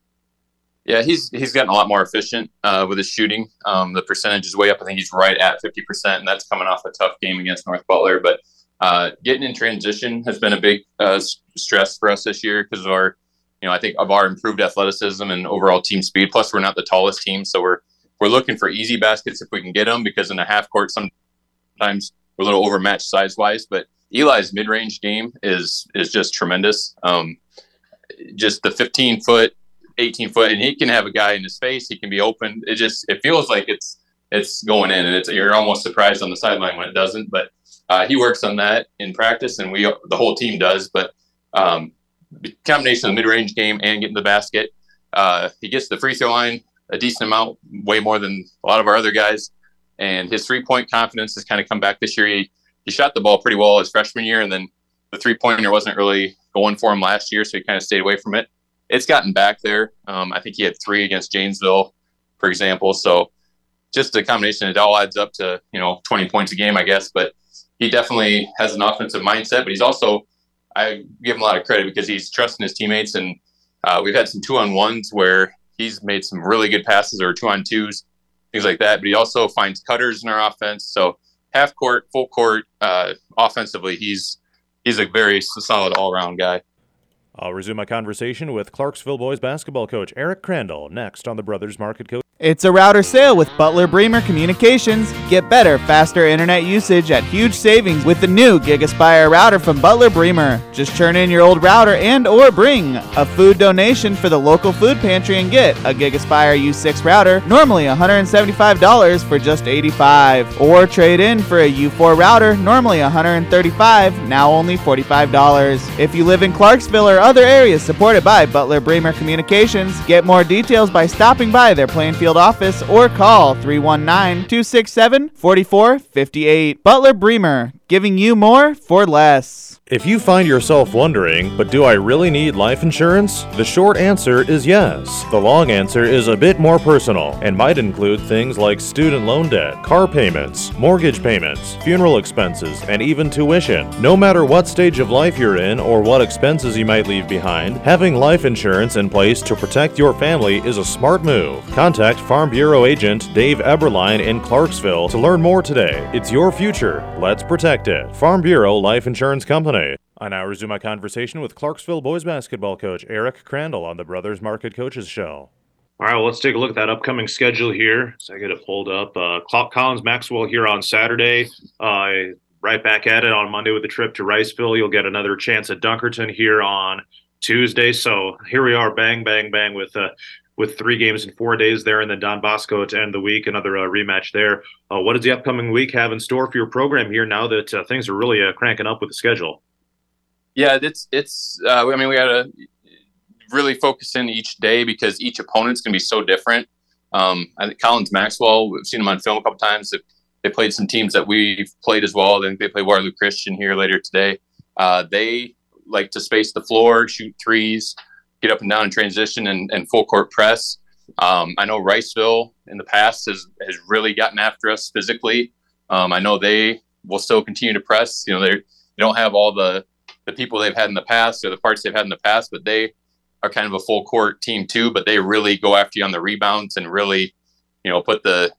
Yeah, he's he's gotten a lot more efficient uh, with his shooting. Um, the percentage is way up. I think he's right at fifty percent, and that's coming off a tough game against North Butler. But uh, getting in transition has been a big uh, stress for us this year because of our, you know, I think of our improved athleticism and overall team speed. Plus, we're not the tallest team, so we're we're looking for easy baskets if we can get them because in the half court sometimes we're a little overmatched size wise. But Eli's mid range game is is just tremendous. Um, just the 15 foot 18 foot, and he can have a guy in his face. He can be open. It just it feels like it's it's going in, and it's you're almost surprised on the sideline when it doesn't. But uh, he works on that in practice, and we the whole team does. But um, combination of the mid range game and getting the basket, uh, he gets the free throw line a decent amount, way more than a lot of our other guys. And his three point confidence has kind of come back this year. He, he shot the ball pretty well his freshman year, and then the three pointer wasn't really going for him last year, so he kind of stayed away from it. It's gotten back there. Um, I think he had three against Janesville, for example. So just a combination, it all adds up to you know 20 points a game, I guess. But he definitely has an offensive mindset, but he's also I give him a lot of credit because he's trusting his teammates, and uh, we've had some two on ones where he's made some really good passes or two on twos, things like that. But he also finds cutters in our offense. So half court, full court, uh, offensively, he's he's a very solid all around guy. I'll resume my conversation with Clarksville boys basketball coach Eric Crandall next on the Brothers Market Coach. It's a router sale with Butler Bremer Communications. Get better, faster internet usage at huge savings with the new GigaSpire router from Butler Bremer. Just turn in your old router and or bring a food donation for the local food pantry and get a GigaSpire U6 router, normally $175 for just 85 Or trade in for a U4 router, normally 135, now only $45. If you live in Clarksville or other areas supported by Butler Bremer Communications, get more details by stopping by their Plainfield office or call 319 267 4458. Butler Bremer, giving you more for less. If you find yourself wondering, but do I really need life insurance? The short answer is yes. The long answer is a bit more personal and might include things like student loan debt, car payments, mortgage payments, funeral expenses, and even tuition. No matter what stage of life you're in or what expenses you might leave behind, having life insurance in place to protect your family is a smart move. Contact Farm Bureau agent Dave Eberline in Clarksville to learn more today. It's your future. Let's protect Farm Bureau Life Insurance Company. I now resume my conversation with Clarksville boys basketball coach Eric Crandall on the Brothers Market Coaches Show. All right, well, let's take a look at that upcoming schedule here. So I get it pulled up. Uh, Collins Maxwell here on Saturday. Uh, right back at it on Monday with a trip to Riceville. You'll get another chance at Dunkerton here on Tuesday. So here we are, bang, bang, bang, with uh, with three games in four days there, and then Don Bosco to end the week, another uh, rematch there. Uh, what does the upcoming week have in store for your program here now that uh, things are really uh, cranking up with the schedule? Yeah, it's it's. Uh, I mean, we got to really focus in each day because each opponent's going to be so different. Um, I think Collins Maxwell, we've seen them on film a couple times. They, played some teams that we've played as well. They play Waterloo Christian here later today. Uh, they like to space the floor, shoot threes, get up and down in transition, and, and full court press. Um, I know Riceville in the past has has really gotten after us physically. Um, I know they will still continue to press. You know, they don't have all the the people they've had in the past or the parts they've had in the past, but they are kind of a full court team too. But they really go after you on the rebounds and really, you know, put the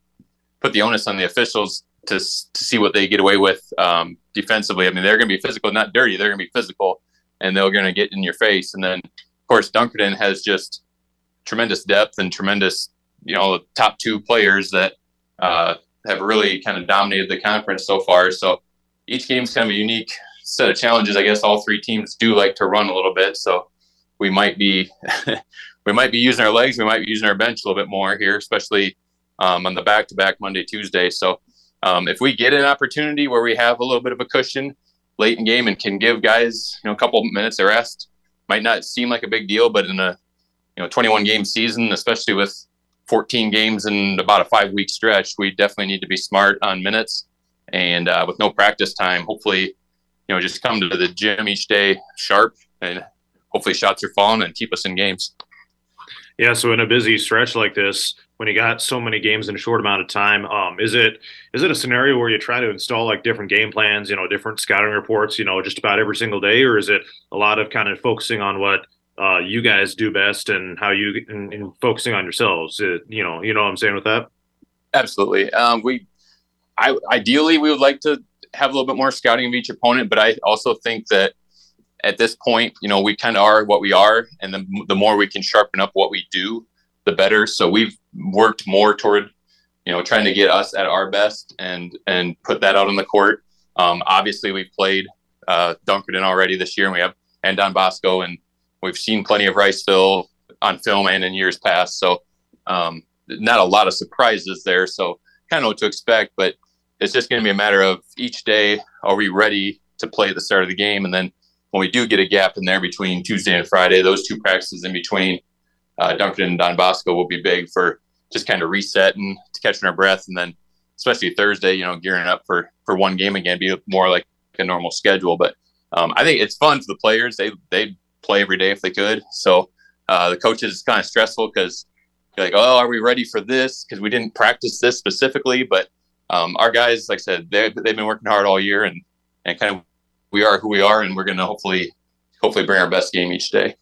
put the onus on the officials to to see what they get away with um, defensively. I mean, they're going to be physical, not dirty. They're going to be physical, and they're going to get in your face. And then, course, Dunkerton has just tremendous depth and tremendous, you know, top two players that uh, have really kind of dominated the conference so far. So each game's kind of a unique set of challenges. I guess all three teams do like to run a little bit, so we might be we might be using our legs, we might be using our bench a little bit more here, especially um, on the back to back Monday Tuesday. So um, if we get an opportunity where we have a little bit of a cushion late in game and can give guys you know a couple minutes of rest, might not seem like a big deal, but in a you know 21 game season, especially with 14 games in about a five week stretch, we definitely need to be smart on minutes. And uh, with no practice time, hopefully you know, just come to the gym each day sharp and hopefully shots are falling and keep us in games. Yeah, so in a busy stretch like this, when you got so many games in a short amount of time, um, is it is it a scenario where you try to install like different game plans, you know, different scouting reports, you know, just about every single day, or is it a lot of kind of focusing on what uh, you guys do best and how you and, and focusing on yourselves? It, you know, you know what I'm saying with that. Absolutely. Um, we, I ideally we would like to have a little bit more scouting of each opponent, but I also think that at this point, you know, we kind of are what we are, and the, the more we can sharpen up what we do, the better. So we've worked more toward, you know, trying to get us at our best and and put that out on the court. Um, obviously, we've played uh, Dunkerton already this year, and we have and Don Bosco, and we've seen plenty of Riceville on film and in years past. So um, not a lot of surprises there. So kind of what to expect, but it's just going to be a matter of each day are we ready to play at the start of the game and then when we do get a gap in there between tuesday and friday those two practices in between uh, Duncan and Don Bosco will be big for just kind of resetting, to catching our breath, and then especially Thursday, you know, gearing up for for one game again, be more like a normal schedule. But um, I think it's fun for the players. They they play every day if they could. So uh, the coaches is kind of stressful because you're like, oh, are we ready for this? Because we didn't practice this specifically. But um, our guys, like I said, they they've been working hard all year, and and kind of we are who we are, and we're going to hopefully hopefully bring our best game each day.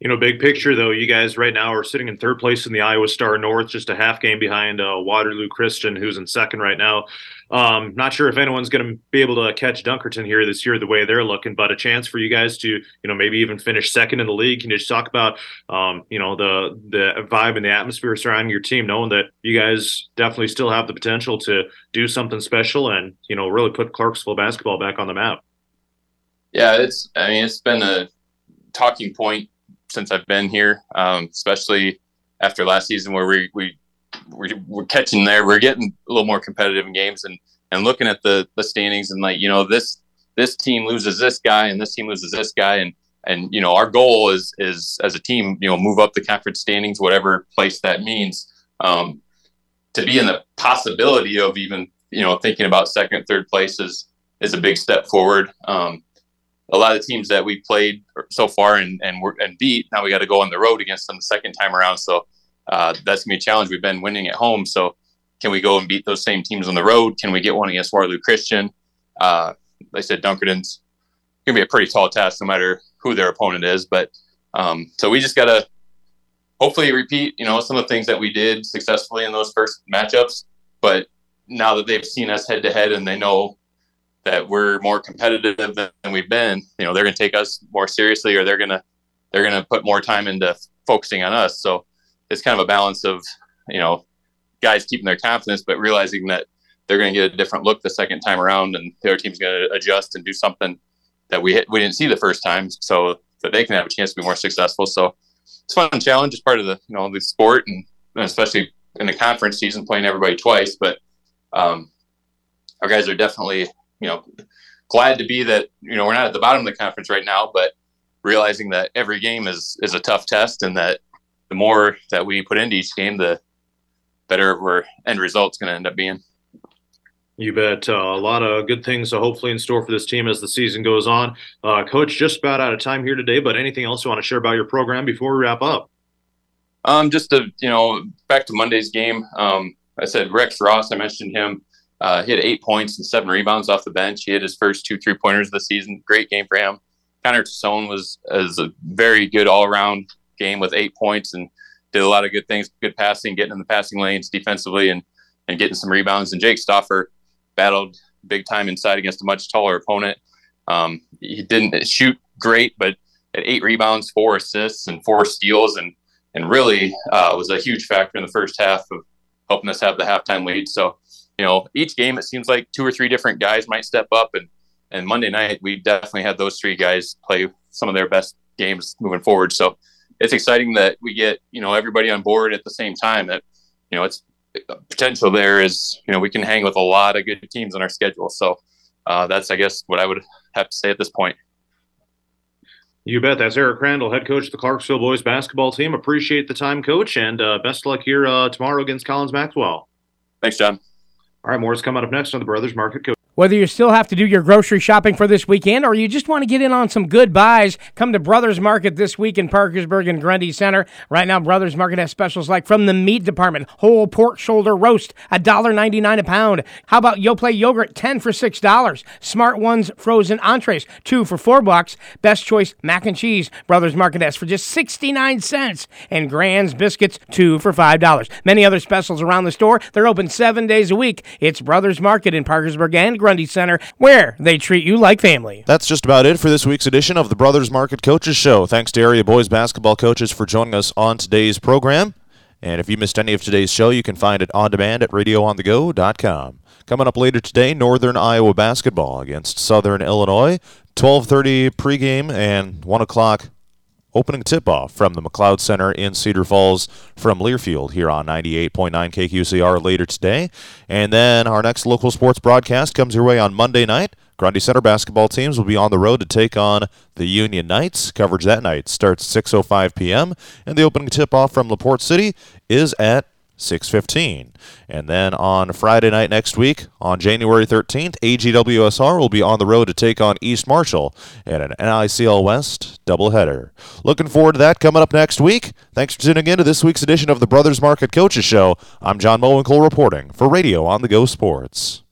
You know, big picture though, you guys right now are sitting in third place in the Iowa Star North, just a half game behind uh, Waterloo Christian, who's in second right now. Um, not sure if anyone's going to be able to catch Dunkerton here this year the way they're looking, but a chance for you guys to, you know, maybe even finish second in the league. Can you just talk about, um, you know, the the vibe and the atmosphere surrounding your team, knowing that you guys definitely still have the potential to do something special and you know really put Clarksville basketball back on the map. Yeah, it's. I mean, it's been a talking point since I've been here, um, especially after last season where we we we're, we're, catching there. We're getting a little more competitive in games and and looking at the the standings and like you know this this team loses this guy and this team loses this guy and and you know our goal is is as a team you know move up the conference standings whatever place that means um, to be in the possibility of even you know thinking about second third places is is a big step forward. Um, a lot of teams that we played so far and and, and beat now we got to go on the road against them the second time around. So uh, that's gonna be a challenge. We've been winning at home, so can we go and beat those same teams on the road? Can we get one against Waterloo Christian? Uh, said Dunkerton's gonna be a pretty tall task, no matter who their opponent is. But um, so we just gotta hopefully repeat, you know, some of the things that we did successfully in those first matchups. But now that they've seen us head to head and they know that we're more competitive than we've been, you know, they're going to take us more seriously, or they're going to they're going to put more time into focusing on us. So it's kind of a balance of you know guys keeping their confidence, but realizing that they're going to get a different look the second time around, and the other team's going to adjust and do something that we hit, we didn't see the first time, so that they can have a chance to be more successful. So it's fun challenge. It's part of the you know the sport, and, and especially in the conference season, playing everybody twice. But um, our guys are definitely you know glad to be that you know we're not at the bottom of the conference right now, but realizing that every game is is a tough test, and that the more that we put into each game, the better our end result's going to end up being. You bet. Uh, a lot of good things, so hopefully in store for this team as the season goes on. Uh, Coach, just about out of time here today, but anything else you want to share about your program before we wrap up? Um, just to you know, back to Monday's game. Um, I said Rex Ross. I mentioned him. Uh, he had eight points and seven rebounds off the bench. He had his first two three pointers of the season. Great game for him. Connor Tassone was as a very good all around game with eight points and did a lot of good things, good passing, getting in the passing lanes defensively, and and getting some rebounds. And Jake Stoffer battled big time inside against a much taller opponent. Um, he didn't shoot great, but at eight rebounds, four assists, and four steals, and and really uh, was a huge factor in the first half of helping us have the halftime lead. So, you know, each game it seems like two or three different guys might step up, and and Monday night we definitely had those three guys play some of their best games moving forward. So it's exciting that we get you know everybody on board at the same time. That you know it's potential there is you know we can hang with a lot of good teams on our schedule. So uh, that's I guess what I would have to say at this point. You bet. That's Eric Crandall, head coach of the Clarksville boys basketball team. Appreciate the time, coach, and uh, best luck here uh, tomorrow against Collins Maxwell. Thanks, John. All right, more is coming up next on the Brothers Market. Whether you still have to do your grocery shopping for this weekend or you just want to get in on some good buys, come to Brothers Market this week in Parkersburg and Grundy Center. Right now, Brothers Market has specials like from the meat department, whole pork shoulder roast, $1.99 a pound. How about Yoplait yogurt, 10 for $6. Smart Ones frozen entrees, 2 for 4 bucks. Best choice mac and cheese, Brothers Market has for just 69 cents. And Grand's biscuits, 2 for $5. Many other specials around the store. They're open 7 days a week. It's Brothers Market in Parkersburg and Grundy Center, where they treat you like family. That's just about it for this week's edition of the Brothers Market Coaches Show. Thanks to area boys basketball coaches for joining us on today's program. And if you missed any of today's show, you can find it on demand at radioonthego.com. Coming up later today, Northern Iowa basketball against Southern Illinois. 12:30 pregame and 1 o'clock opening tip off from the McLeod Center in Cedar Falls from Learfield here on 98.9 KQCR later today. And then our next local sports broadcast comes your way on Monday night. Grundy Center basketball teams will be on the road to take on the Union Knights. Coverage that night starts 6:05 p.m. and the opening tip-off from LaPorte City is at 6:15. And then on Friday night next week, on January 13th, AGWSR will be on the road to take on East Marshall in an NICL West doubleheader. Looking forward to that coming up next week. Thanks for tuning in to this week's edition of the Brothers Market Coaches Show. I'm John Mowinkle reporting for Radio on the Go Sports.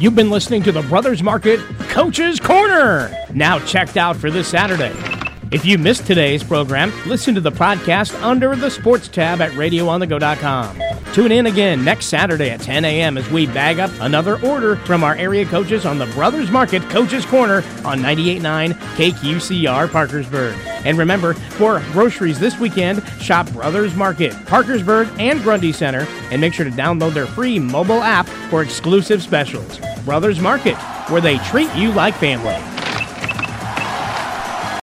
You've been listening to the Brothers Market Coach's Corner, now checked out for this Saturday. If you missed today's program, listen to the podcast under the sports tab at radioonthego.com. Tune in again next Saturday at 10 a.m. as we bag up another order from our area coaches on the Brothers Market Coaches Corner on 98.9 KQCR Parkersburg. And remember, for groceries this weekend, shop Brothers Market, Parkersburg, and Grundy Center, and make sure to download their free mobile app for exclusive specials. Brothers Market, where they treat you like family.